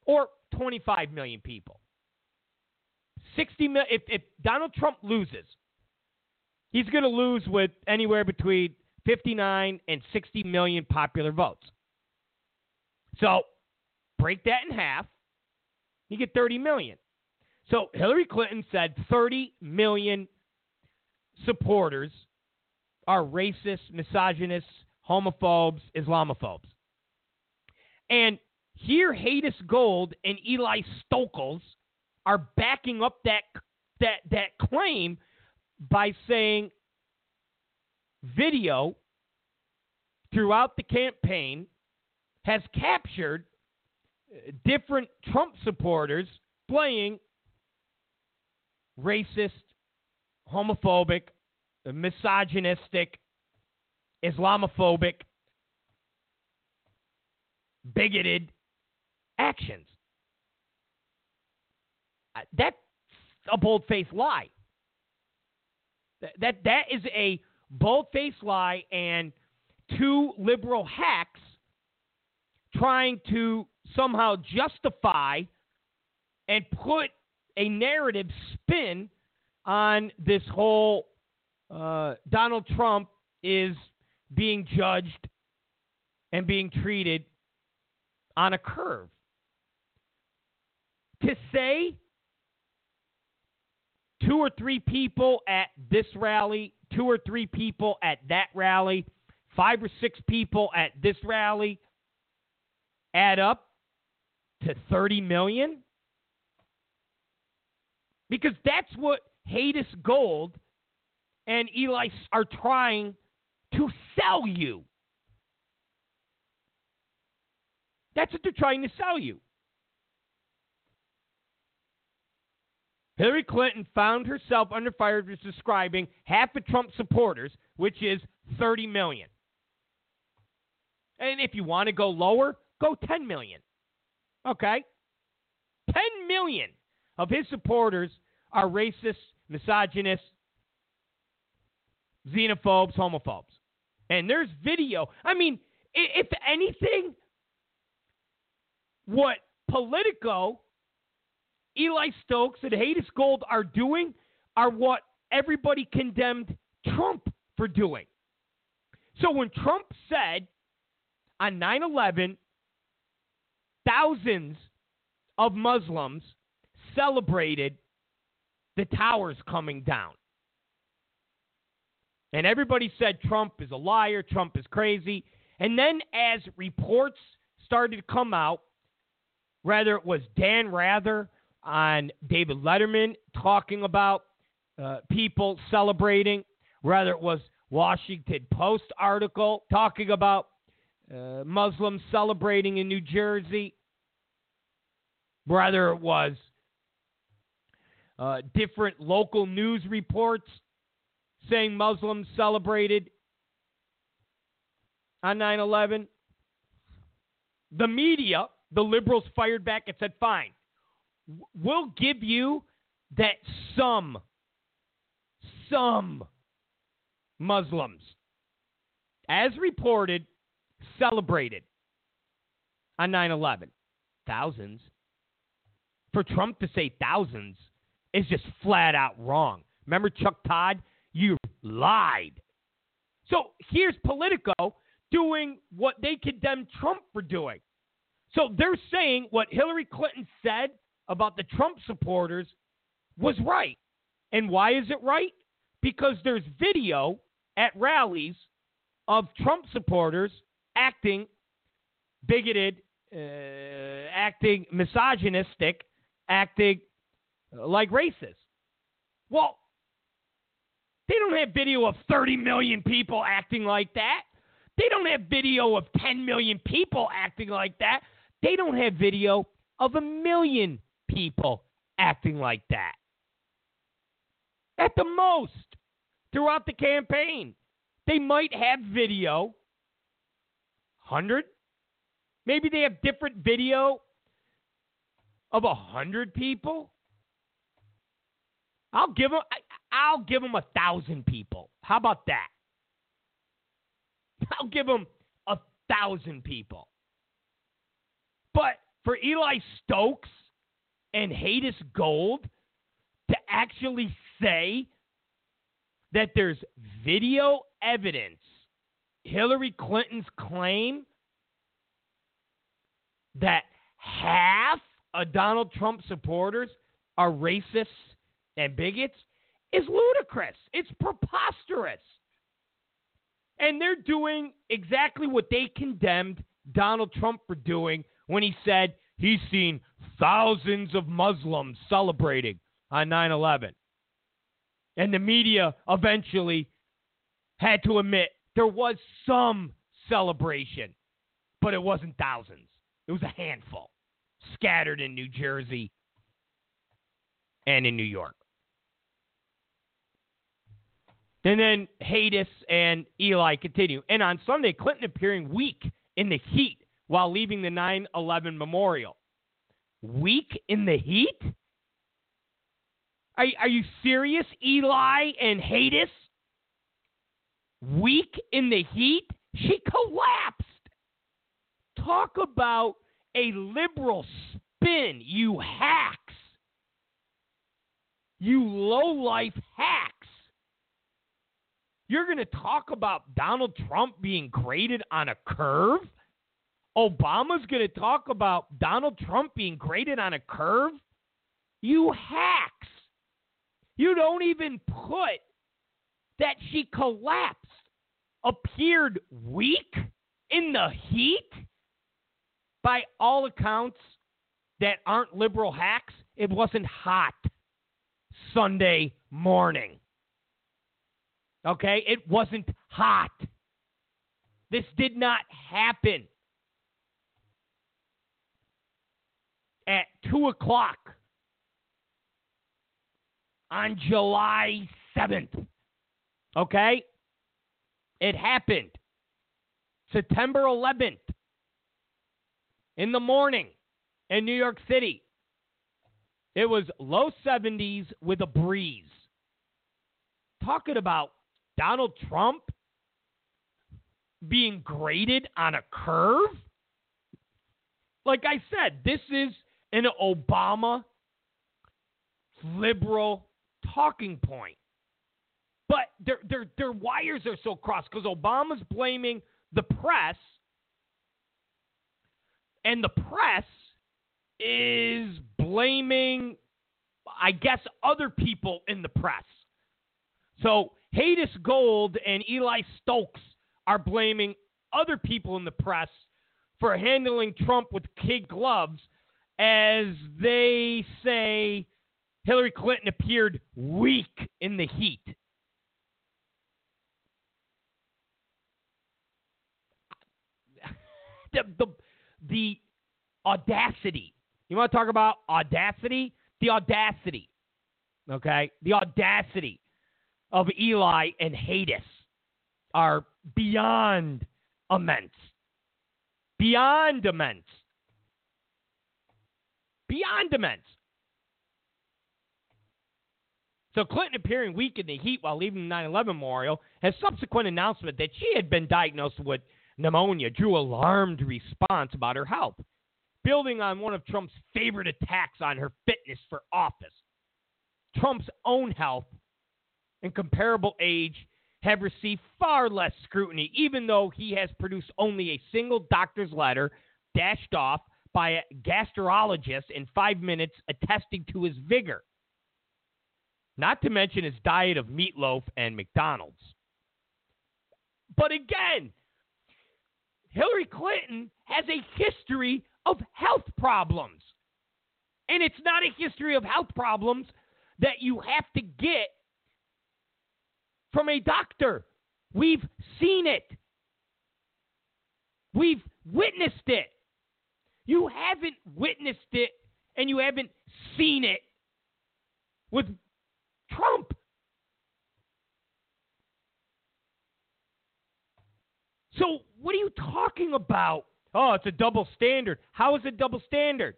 Or 25 million people. 60 million. If, if Donald Trump loses, he's going to lose with anywhere between 59 and 60 million popular votes. So break that in half. You get 30 million. So Hillary Clinton said 30 million supporters are racist, misogynists, homophobes, Islamophobes. And here Hadas Gold and Eli Stokols are backing up that that that claim by saying video throughout the campaign has captured uh, different Trump supporters playing racist, homophobic, misogynistic, Islamophobic, bigoted actions. Uh, that's a bold faced lie. That that is a bold faced lie and two liberal hacks trying to somehow justify and put a narrative spin on this whole uh, Donald Trump is being judged and being treated on a curve. To say two or three people at this rally, two or three people at that rally, five or six people at this rally add up to 30 million? Because that's what Hadas Gold and Eli are trying to sell you. That's what they're trying to sell you. Hillary Clinton found herself under fire for describing half of Trump supporters, which is 30 million. And if you want to go lower, go 10 million. Okay? 10 million of his supporters are racist, misogynist, xenophobes, homophobes. And there's video. I mean, if anything, what Politico, Eli Stokes, and Hadas Gold are doing are what everybody condemned Trump for doing. So when Trump said on 9 11, thousands of Muslims celebrated the towers coming down. And everybody said Trump is a liar, Trump is crazy. And then as reports started to come out, whether it was Dan Rather on David Letterman talking about uh, people celebrating, whether it was Washington Post article talking about uh, Muslims celebrating in New Jersey, whether it was uh, different local news reports saying Muslims celebrated on 9 11. The media, the liberals fired back and said, fine, we'll give you that some, some Muslims, as reported, celebrated on 9 11. Thousands. For Trump to say thousands is just flat out wrong. Remember Chuck Todd? You lied. So here's Politico doing what they condemned Trump for doing. So they're saying what Hillary Clinton said about the Trump supporters was right. And why is it right? Because there's video at rallies of Trump supporters acting bigoted, uh, acting misogynistic, acting like racist. Well, they don't have video of 30 million people acting like that. They don't have video of 10 million people acting like that. They don't have video of a million people acting like that. At the most, throughout the campaign, they might have video 100. Maybe they have different video of a 100 people. I'll give them. I'll give them a thousand people. How about that? I'll give them a thousand people. But for Eli Stokes and Hadas Gold to actually say that there's video evidence Hillary Clinton's claim that half of Donald Trump supporters are racists and bigots is ludicrous. It's preposterous. And they're doing exactly what they condemned Donald Trump for doing when he said he's seen thousands of Muslims celebrating on 9 11. And the media eventually had to admit there was some celebration, but it wasn't thousands. It was a handful scattered in New Jersey and in New York. And then Hadas and Eli continue. And on Sunday, Clinton appearing weak in the heat while leaving the 9 11 memorial. Weak in the heat? Are, are you serious, Eli and Hadas? Weak in the heat? She collapsed. Talk about a liberal spin, you hacks. You low life hacks. You're going to talk about Donald Trump being graded on a curve? Obama's going to talk about Donald Trump being graded on a curve? You hacks. You don't even put that she collapsed, appeared weak in the heat. By all accounts that aren't liberal hacks, it wasn't hot Sunday morning. Okay? It wasn't hot. This did not happen at 2 o'clock on July 7th. Okay? It happened September 11th in the morning in New York City. It was low 70s with a breeze. Talking about Donald Trump being graded on a curve? Like I said, this is an Obama liberal talking point. But their their their wires are so crossed because Obama's blaming the press, and the press is blaming, I guess, other people in the press. So Hadas Gold and Eli Stokes are blaming other people in the press for handling Trump with kid gloves as they say Hillary Clinton appeared weak in the heat. The, the, the audacity. You want to talk about audacity? The audacity. Okay? The audacity of Eli and Hadas are beyond immense. Beyond immense. Beyond immense. So Clinton appearing weak in the heat while leaving the 9 11 memorial has subsequent announcement that she had been diagnosed with pneumonia drew alarmed response about her health, building on one of Trump's favorite attacks on her fitness for office. Trump's own health and comparable age have received far less scrutiny, even though he has produced only a single doctor's letter dashed off by a gastrologist in five minutes attesting to his vigor. Not to mention his diet of meatloaf and McDonald's. But again, Hillary Clinton has a history of health problems. And it's not a history of health problems that you have to get from a doctor. We've seen it. We've witnessed it. You haven't witnessed it and you haven't seen it with Trump. So, what are you talking about? Oh, it's a double standard. How is it double standard?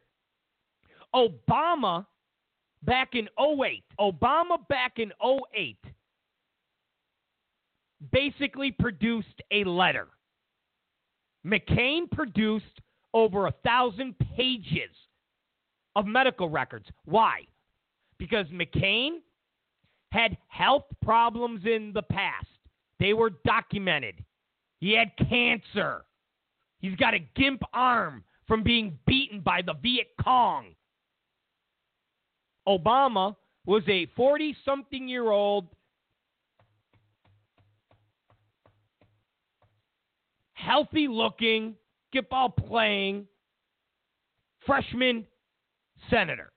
Obama back in 08, Obama back in 08 basically produced a letter. McCain produced over a thousand pages of medical records. Why? Because McCain had health problems in the past. They were documented. He had cancer. He's got a gimp arm from being beaten by the Viet Cong Obama was a 40 something year old healthy looking, get ball playing freshman senator.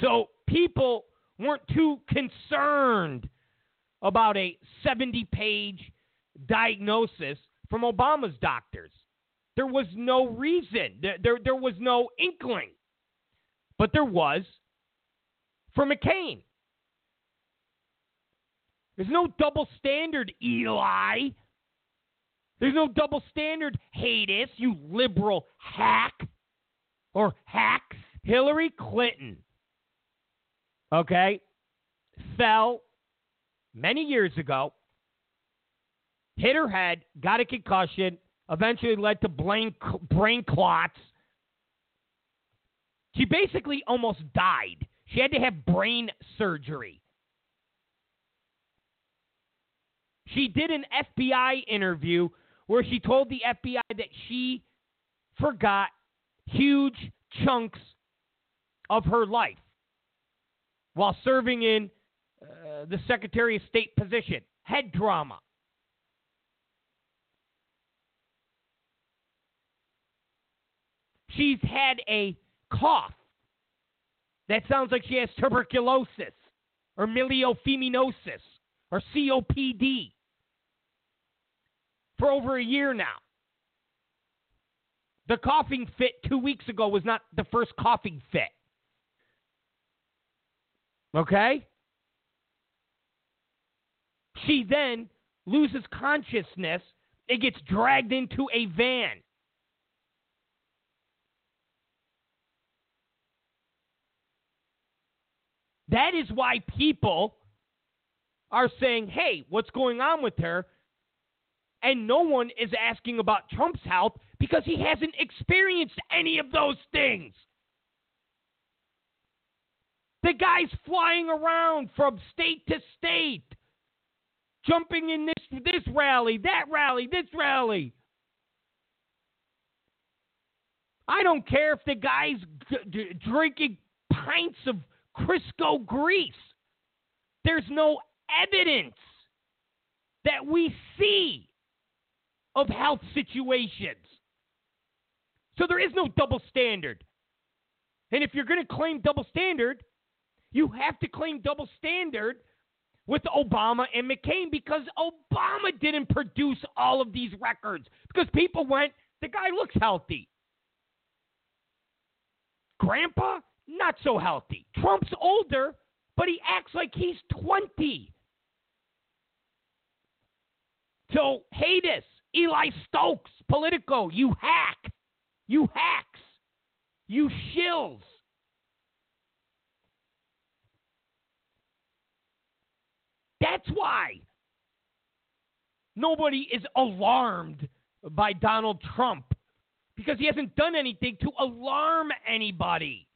So people weren't too concerned about a 70 page diagnosis from Obama's doctors. There was no reason, there, there, there was no inkling. But there was for McCain. There's no double standard, Eli. There's no double standard, Hadas, you liberal hack or hacks. Hillary Clinton, okay, fell many years ago, hit her head, got a concussion, eventually led to brain clots. She basically almost died. She had to have brain surgery. She did an FBI interview where she told the FBI that she forgot huge chunks of her life while serving in uh, the Secretary of State position. Head drama. She's had a cough that sounds like she has tuberculosis or miliofeminosis or COPD for over a year now. The coughing fit two weeks ago was not the first coughing fit. Okay? She then loses consciousness and gets dragged into a van. That is why people are saying, hey, what's going on with her? And no one is asking about Trump's health because he hasn't experienced any of those things. The guy's flying around from state to state, jumping in this this rally, that rally, this rally. I don't care if the guy's drinking pints of Crisco grease. There's no evidence that we see of health situations. So there is no double standard. And if you're going to claim double standard, you have to claim double standard with Obama and McCain because Obama didn't produce all of these records because people went, the guy looks healthy. Grandpa, not so healthy. Trump's older, but he acts like he's 20. So, Hadas, Eli Stokes, Politico, you hack. You hacks. You shills. That's why nobody is alarmed by Donald Trump because he hasn't done anything to alarm anybody.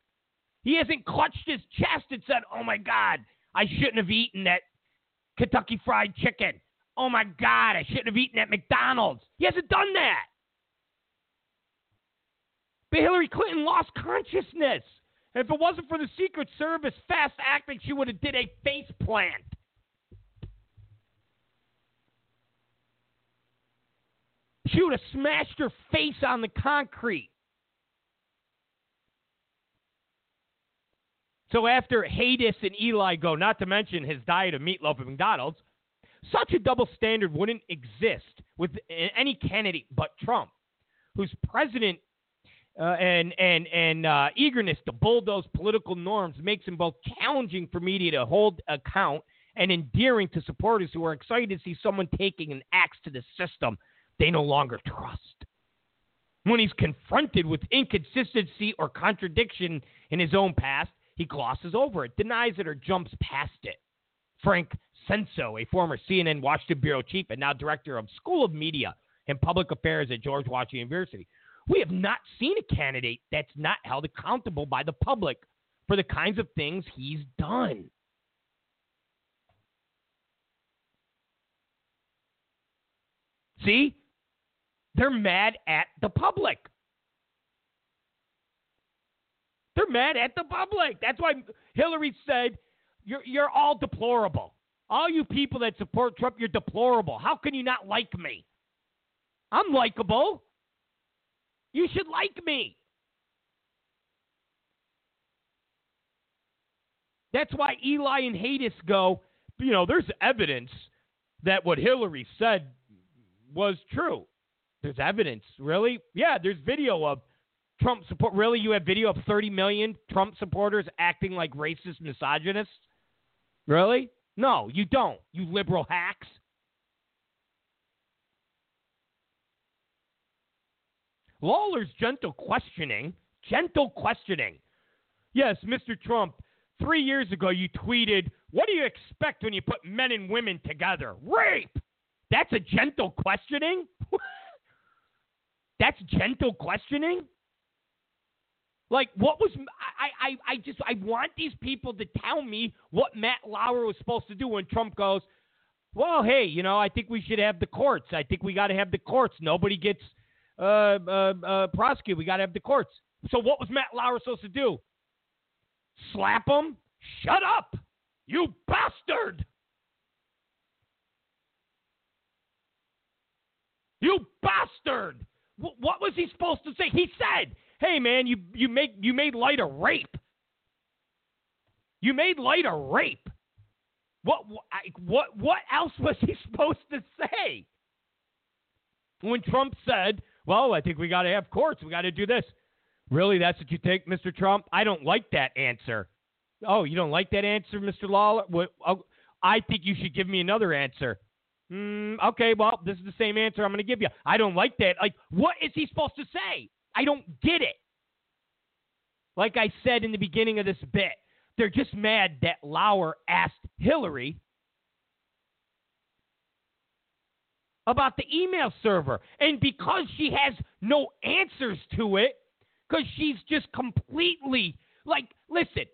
He hasn't clutched his chest and said, Oh my God, I shouldn't have eaten that Kentucky Fried Chicken. Oh my God, I shouldn't have eaten at McDonald's. He hasn't done that. But Hillary Clinton lost consciousness. And if it wasn't for the Secret Service fast acting, she would have did a face plant. She would have smashed her face on the concrete. So after Hadas and Eli go, not to mention his diet of meatloaf at McDonald's, such a double standard wouldn't exist with any candidate but Trump, whose president uh, and and and uh, eagerness to bulldoze political norms makes him both challenging for media to hold account and endearing to supporters who are excited to see someone taking an axe to the system they no longer trust. When he's confronted with inconsistency or contradiction in his own past, he glosses over it, denies it, or jumps past it. Frank Sesno, a former CNN Washington bureau chief and now director of School of Media and Public Affairs at George Washington University. We have not seen a candidate that's not held accountable by the public for the kinds of things he's done. See? They're mad at the public. They're mad at the public. That's why Hillary said, "You're you're all deplorable. All you people that support Trump, you're deplorable. How can you not like me? I'm likable. You should like me." That's why Eli and Hadas go, you know, there's evidence that what Hillary said was true. There's evidence. Really? Yeah, there's video of Trump support. Really? You have video of 30 million Trump supporters acting like racist misogynists? Really? No, you don't, you liberal hacks. Lauer's gentle questioning, gentle questioning. Yes, Mr. Trump, three years ago you tweeted, What do you expect when you put men and women together? Rape! That's a gentle questioning? That's gentle questioning? Like, what was I, I? I just I want these people to tell me what Matt Lauer was supposed to do when Trump goes. Well, hey, you know, I think we should have the courts. I think we got to have the courts. Nobody gets uh, uh, uh, prosecuted. We got to have the courts. So, what was Matt Lauer supposed to do? Slap him? Shut up, you bastard! You bastard! what was he supposed to say? He said, "Hey, man, you you make you made light of rape. You made light of rape. What what what else was he supposed to say?" When Trump said, "Well, I think we got to have courts. We got to do this." Really, that's what you take, Mr. Trump? I don't like that answer. Oh, you don't like that answer, Mr. Lauer? What, oh, I think you should give me another answer. Mm, okay, well, this is the same answer I'm going to give you. I don't like that. Like, what is he supposed to say? I don't get it. Like I said in the beginning of this bit, they're just mad that Lauer asked Hillary about the email server. And because she has no answers to it, because she's just completely, like, listen,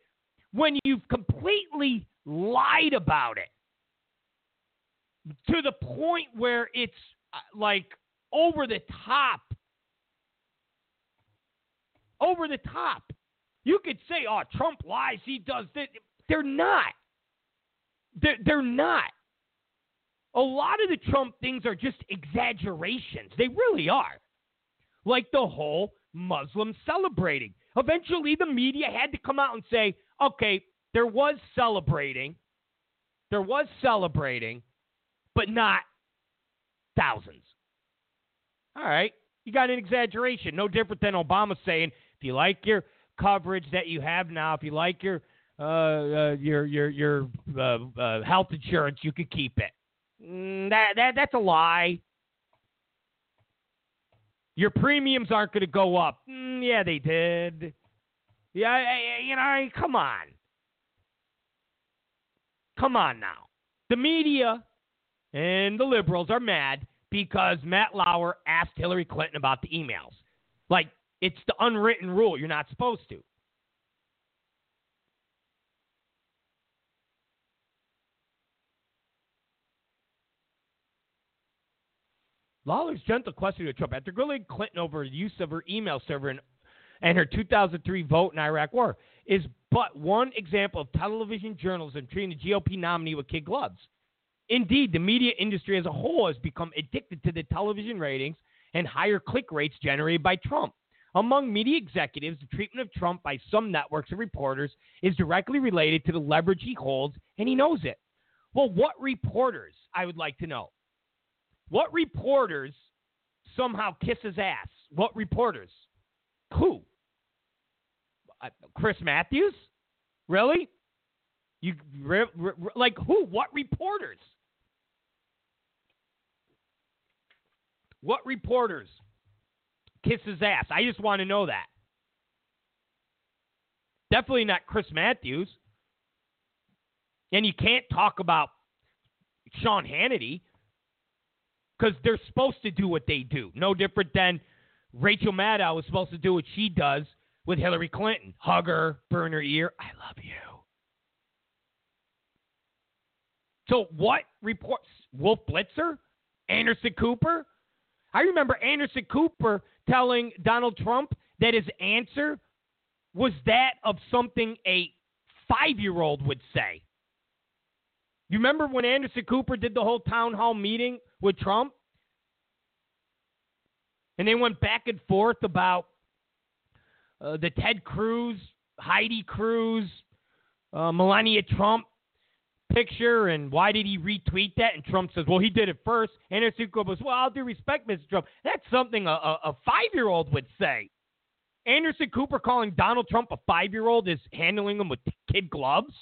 when you've completely lied about it, to the point where it's uh, like over the top. Over the top. You could say, oh, Trump lies, he does this. They're not. They're, they're not. A lot of the Trump things are just exaggerations. They really are. Like the whole Muslim celebrating. Eventually, the media had to come out and say, okay, there was celebrating. There was celebrating, but not thousands. All right. You got an exaggeration. No different than Obama saying, you like your coverage that you have now, if you like your uh, uh, your your your uh, uh health insurance, you could keep it. Mm, that that that's a lie. Your premiums aren't going to go up. Mm, yeah, they did. Yeah, you know, come on. Come on now. The media and the liberals are mad because Matt Lauer asked Hillary Clinton about the emails. Like, it's the unwritten rule. You're not supposed to. Lauer's gentle question to Trump after grilling Clinton over the use of her email server and, and her 2003 vote in Iraq War is but one example of television journalism treating the GOP nominee with kid gloves. Indeed, the media industry as a whole has become addicted to the television ratings and higher click rates generated by Trump. Among media executives, the treatment of Trump by some networks and reporters is directly related to the leverage he holds, and he knows it. Well, what reporters, I would like to know? What reporters somehow kiss his ass? What reporters? Who? Uh, Chris Matthews? Really? You re, re, like who? What reporters? What reporters kiss his ass? I just want to know that. Definitely not Chris Matthews. And you can't talk about Sean Hannity because they're supposed to do what they do. No different than Rachel Maddow was supposed to do what she does with Hillary Clinton hug her, burn her ear. I love you. So, what reports? Wolf Blitzer? Anderson Cooper? I remember Anderson Cooper telling Donald Trump that his answer was that of something a five year old would say. You remember when Anderson Cooper did the whole town hall meeting with Trump? And they went back and forth about uh, the Ted Cruz, Heidi Cruz, uh, Melania Trump picture and why did he retweet that? And Trump says, well, he did it first. Anderson Cooper says, well, I'll do respect, Mr. Trump. That's something a, a, a five year old would say. Anderson Cooper calling Donald Trump a five year old is handling him with kid gloves?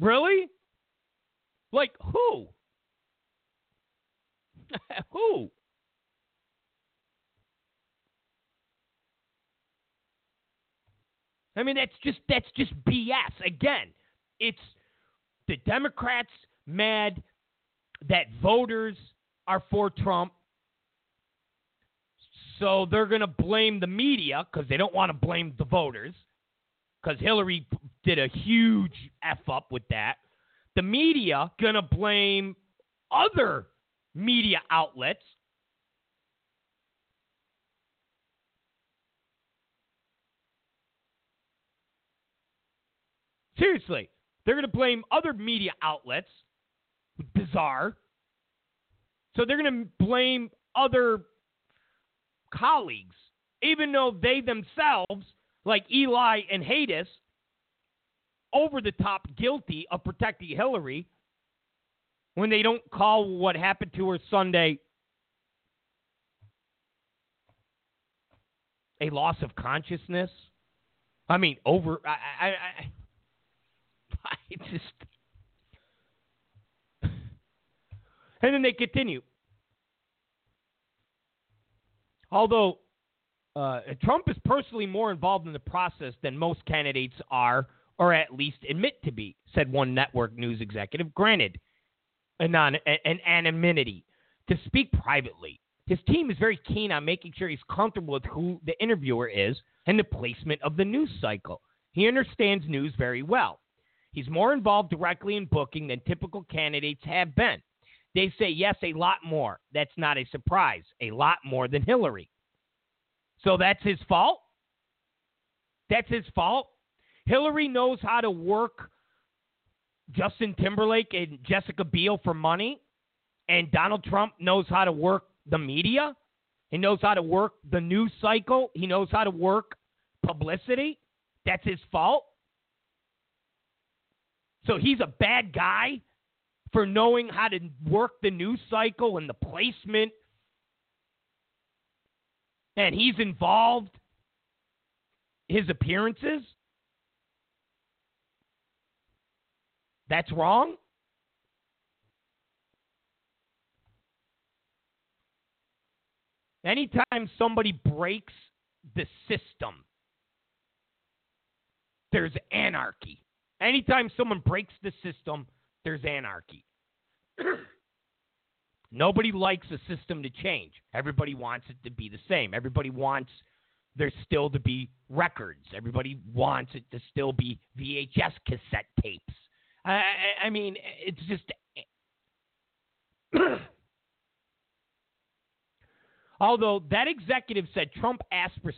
Really? Like who? who? I mean that's just that's just BS. Again, it's the Democrats mad that voters are for Trump. So they're going to blame the media because they don't want to blame the voters because Hillary did a huge F up with that. The media going to blame other media outlets. Seriously, they're going to blame other media outlets. Bizarre. So they're going to blame other colleagues, even though they themselves, like Eli and Hadas, over the top guilty of protecting Hillary when they don't call what happened to her Sunday a loss of consciousness. I mean, over. I, I, I, I just. And then they continue. Although uh, Trump is personally more involved in the process than most candidates are, or at least admit to be, said one network news executive. Granted, an, an anonymity to speak privately. His team is very keen on making sure he's comfortable with who the interviewer is and the placement of the news cycle. He understands news very well. He's more involved directly in booking than typical candidates have been. They say, yes, a lot more. That's not a surprise. A lot more than Hillary. So that's his fault? That's his fault? Hillary knows how to work Justin Timberlake and Jessica Biel for money, and Donald Trump knows how to work the media. He knows how to work the news cycle. He knows how to work publicity. That's his fault. So he's a bad guy for knowing how to work the news cycle and the placement. And he's involved his appearances. That's wrong. Anytime somebody breaks the system, there's anarchy. Anytime someone breaks the system, there's anarchy. Nobody likes a system to change. Everybody wants it to be the same. Everybody wants there still to be records. Everybody wants it to still be VHS cassette tapes. I, I, mean, it's just. Although that executive said Trump for,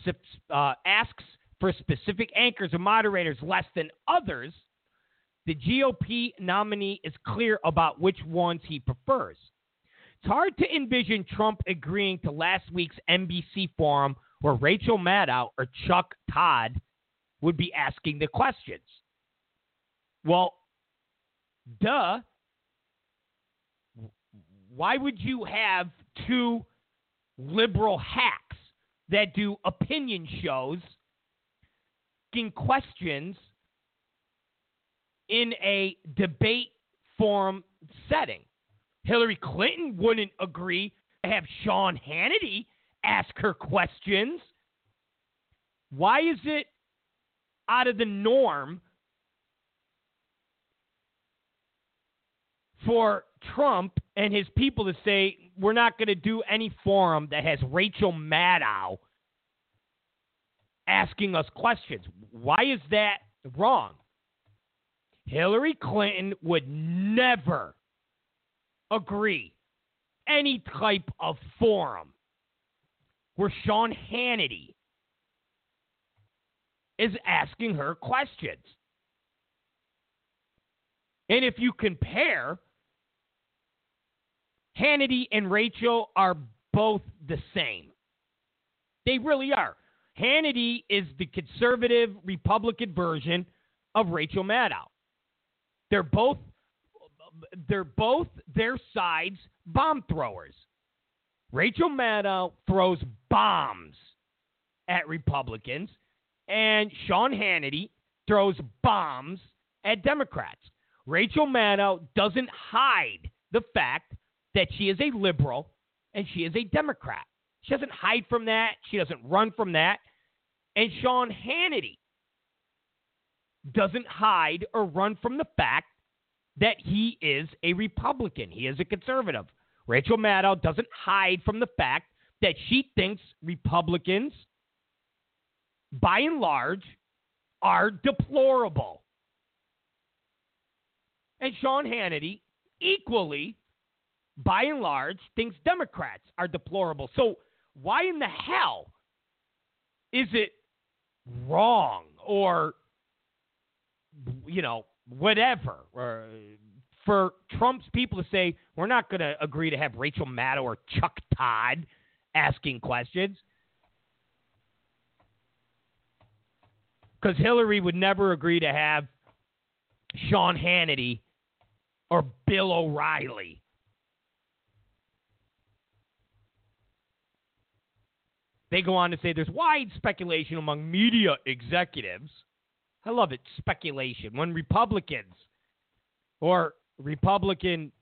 uh, asks for specific anchors or moderators less than others, the GOP nominee is clear about which ones he prefers. It's hard to envision Trump agreeing to last week's NBC forum where Rachel Maddow or Chuck Todd would be asking the questions. Well, duh. Why would you have two liberal hacks that do opinion shows asking questions in a debate forum setting. Hillary Clinton wouldn't agree to have Sean Hannity ask her questions. Why is it out of the norm for Trump and his people to say, we're not going to do any forum that has Rachel Maddow asking us questions? Why is that wrong? Hillary Clinton would never agree any type of forum where Sean Hannity is asking her questions. And if you compare, Hannity and Rachel are both the same. They really are. Hannity is the conservative Republican version of Rachel Maddow. They're both they're both their sides bomb throwers. Rachel Maddow throws bombs at Republicans, and Sean Hannity throws bombs at Democrats. Rachel Maddow doesn't hide the fact that she is a liberal and she is a Democrat. She doesn't hide from that. She doesn't run from that. And Sean Hannity doesn't hide or run from the fact that he is a Republican. He is a conservative. Rachel Maddow doesn't hide from the fact that she thinks Republicans, by and large, are deplorable. And Sean Hannity, equally, by and large, thinks Democrats are deplorable. So, why in the hell is it wrong or, you know, whatever, or for Trump's people to say, we're not going to agree to have Rachel Maddow or Chuck Todd asking questions. Because Hillary would never agree to have Sean Hannity or Bill O'Reilly. They go on to say there's wide speculation among media executives. I love it, speculation. When Republicans or Republican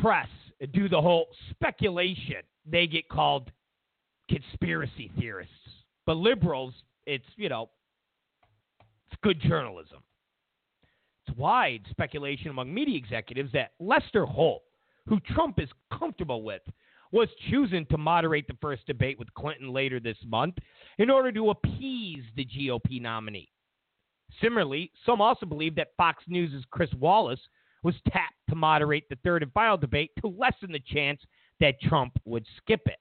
press do the whole speculation, they get called conspiracy theorists. But liberals, it's, you know, it's good journalism. It's wide speculation among media executives that Lester Holt, who Trump is comfortable with, was choosing to moderate the first debate with Clinton later this month in order to appease the GOP nominee. Similarly, some also believe that Fox News' Chris Wallace was tapped to moderate the third and final debate to lessen the chance that Trump would skip it.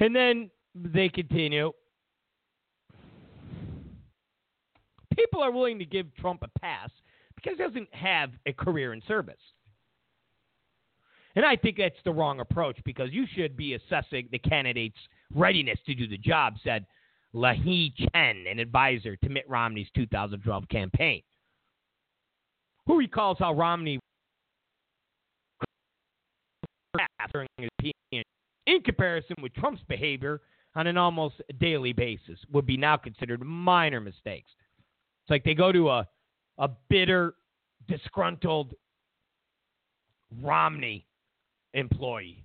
And then they continue. People are willing to give Trump a pass because he doesn't have a career in service. And I think that's the wrong approach because you should be assessing the candidate's readiness to do the job, said Lanhee Chen, an advisor to Mitt Romney's 2012 campaign. Who recalls how Romney during his in comparison with Trump's behavior on an almost daily basis would be now considered minor mistakes. It's like they go to a a bitter, disgruntled Romney employee.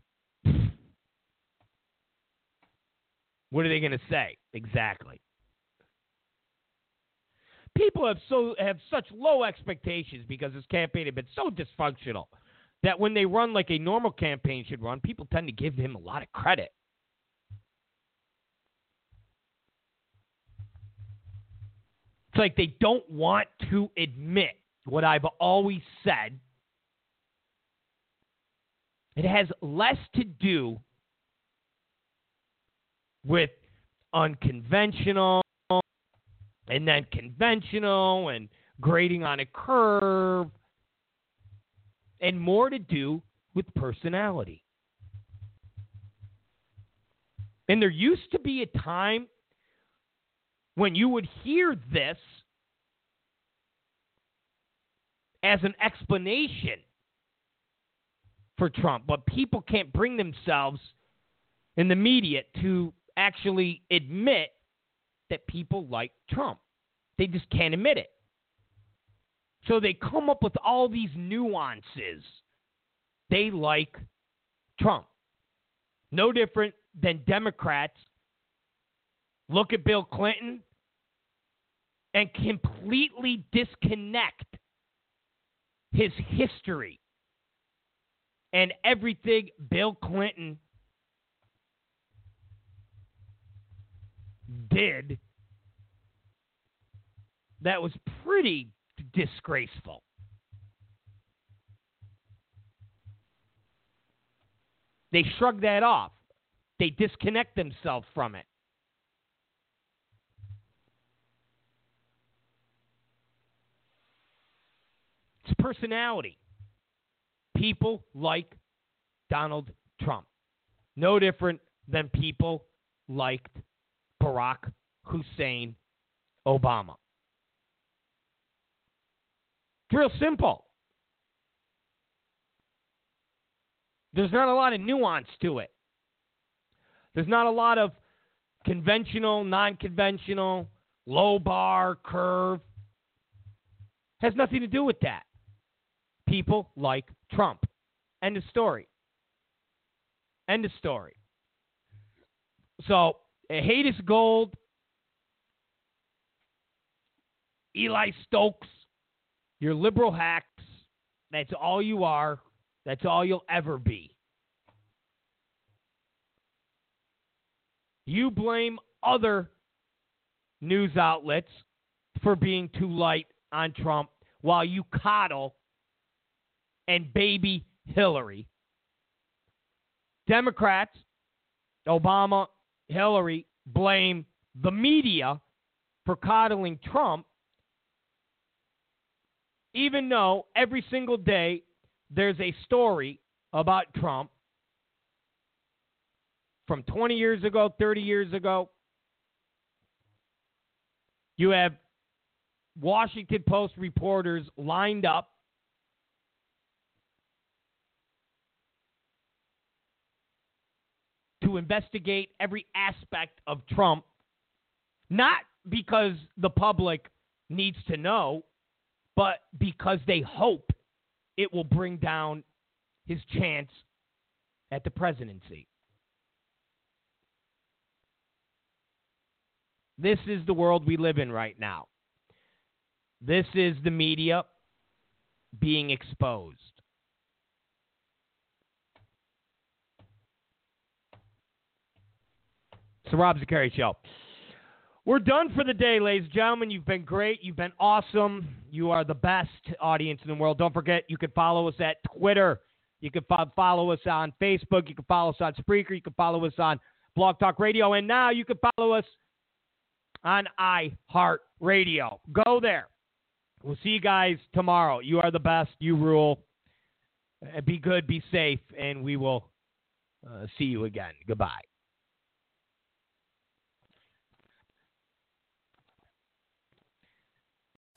What are they going to say? Exactly. People have so have such low expectations because this campaign had been so dysfunctional that when they run like a normal campaign should run, people tend to give him a lot of credit. It's like they don't want to admit what I've always said. It has less to do with unconventional and then conventional and grading on a curve and more to do with personality. And there used to be a time when you would hear this as an explanation for Trump, but people can't bring themselves in the media to actually admit that people like Trump. They just can't admit it. So they come up with all these nuances. They like Trump. No different than Democrats look at Bill Clinton and completely disconnect his history and everything Bill Clinton did that was pretty disgraceful. They shrug that off. They disconnect themselves from it. It's personality. People like Donald Trump. No different than people liked Barack Hussein Obama. It's real simple. There's not a lot of nuance to it. There's not a lot of conventional, non conventional, low bar, curve. Has nothing to do with that. People like Trump. End of story. End of story. So, hate is gold. Eli Stokols, you're liberal hacks. That's all you are. That's all you'll ever be. You blame other news outlets for being too light on Trump while you coddle and baby Hillary. Democrats, Obama, Hillary, blame the media for coddling Trump, even though every single day there's a story about Trump from 20 years ago, 30 years ago. You have Washington Post reporters lined up to investigate every aspect of Trump, not because the public needs to know, but because they hope it will bring down his chance at the presidency. This is the world we live in right now. This is the media being exposed. The Rob Zicari Show. We're done for the day, ladies and gentlemen. You've been great. You've been awesome. You are the best audience in the world. Don't forget, you can follow us at Twitter. You can fo- follow us on Facebook. You can follow us on Spreaker. You can follow us on Blog Talk Radio. And now you can follow us on iHeartRadio. Go there. We'll see you guys tomorrow. You are the best. You rule. Uh, Be good, be safe, and we will uh, see you again. Goodbye.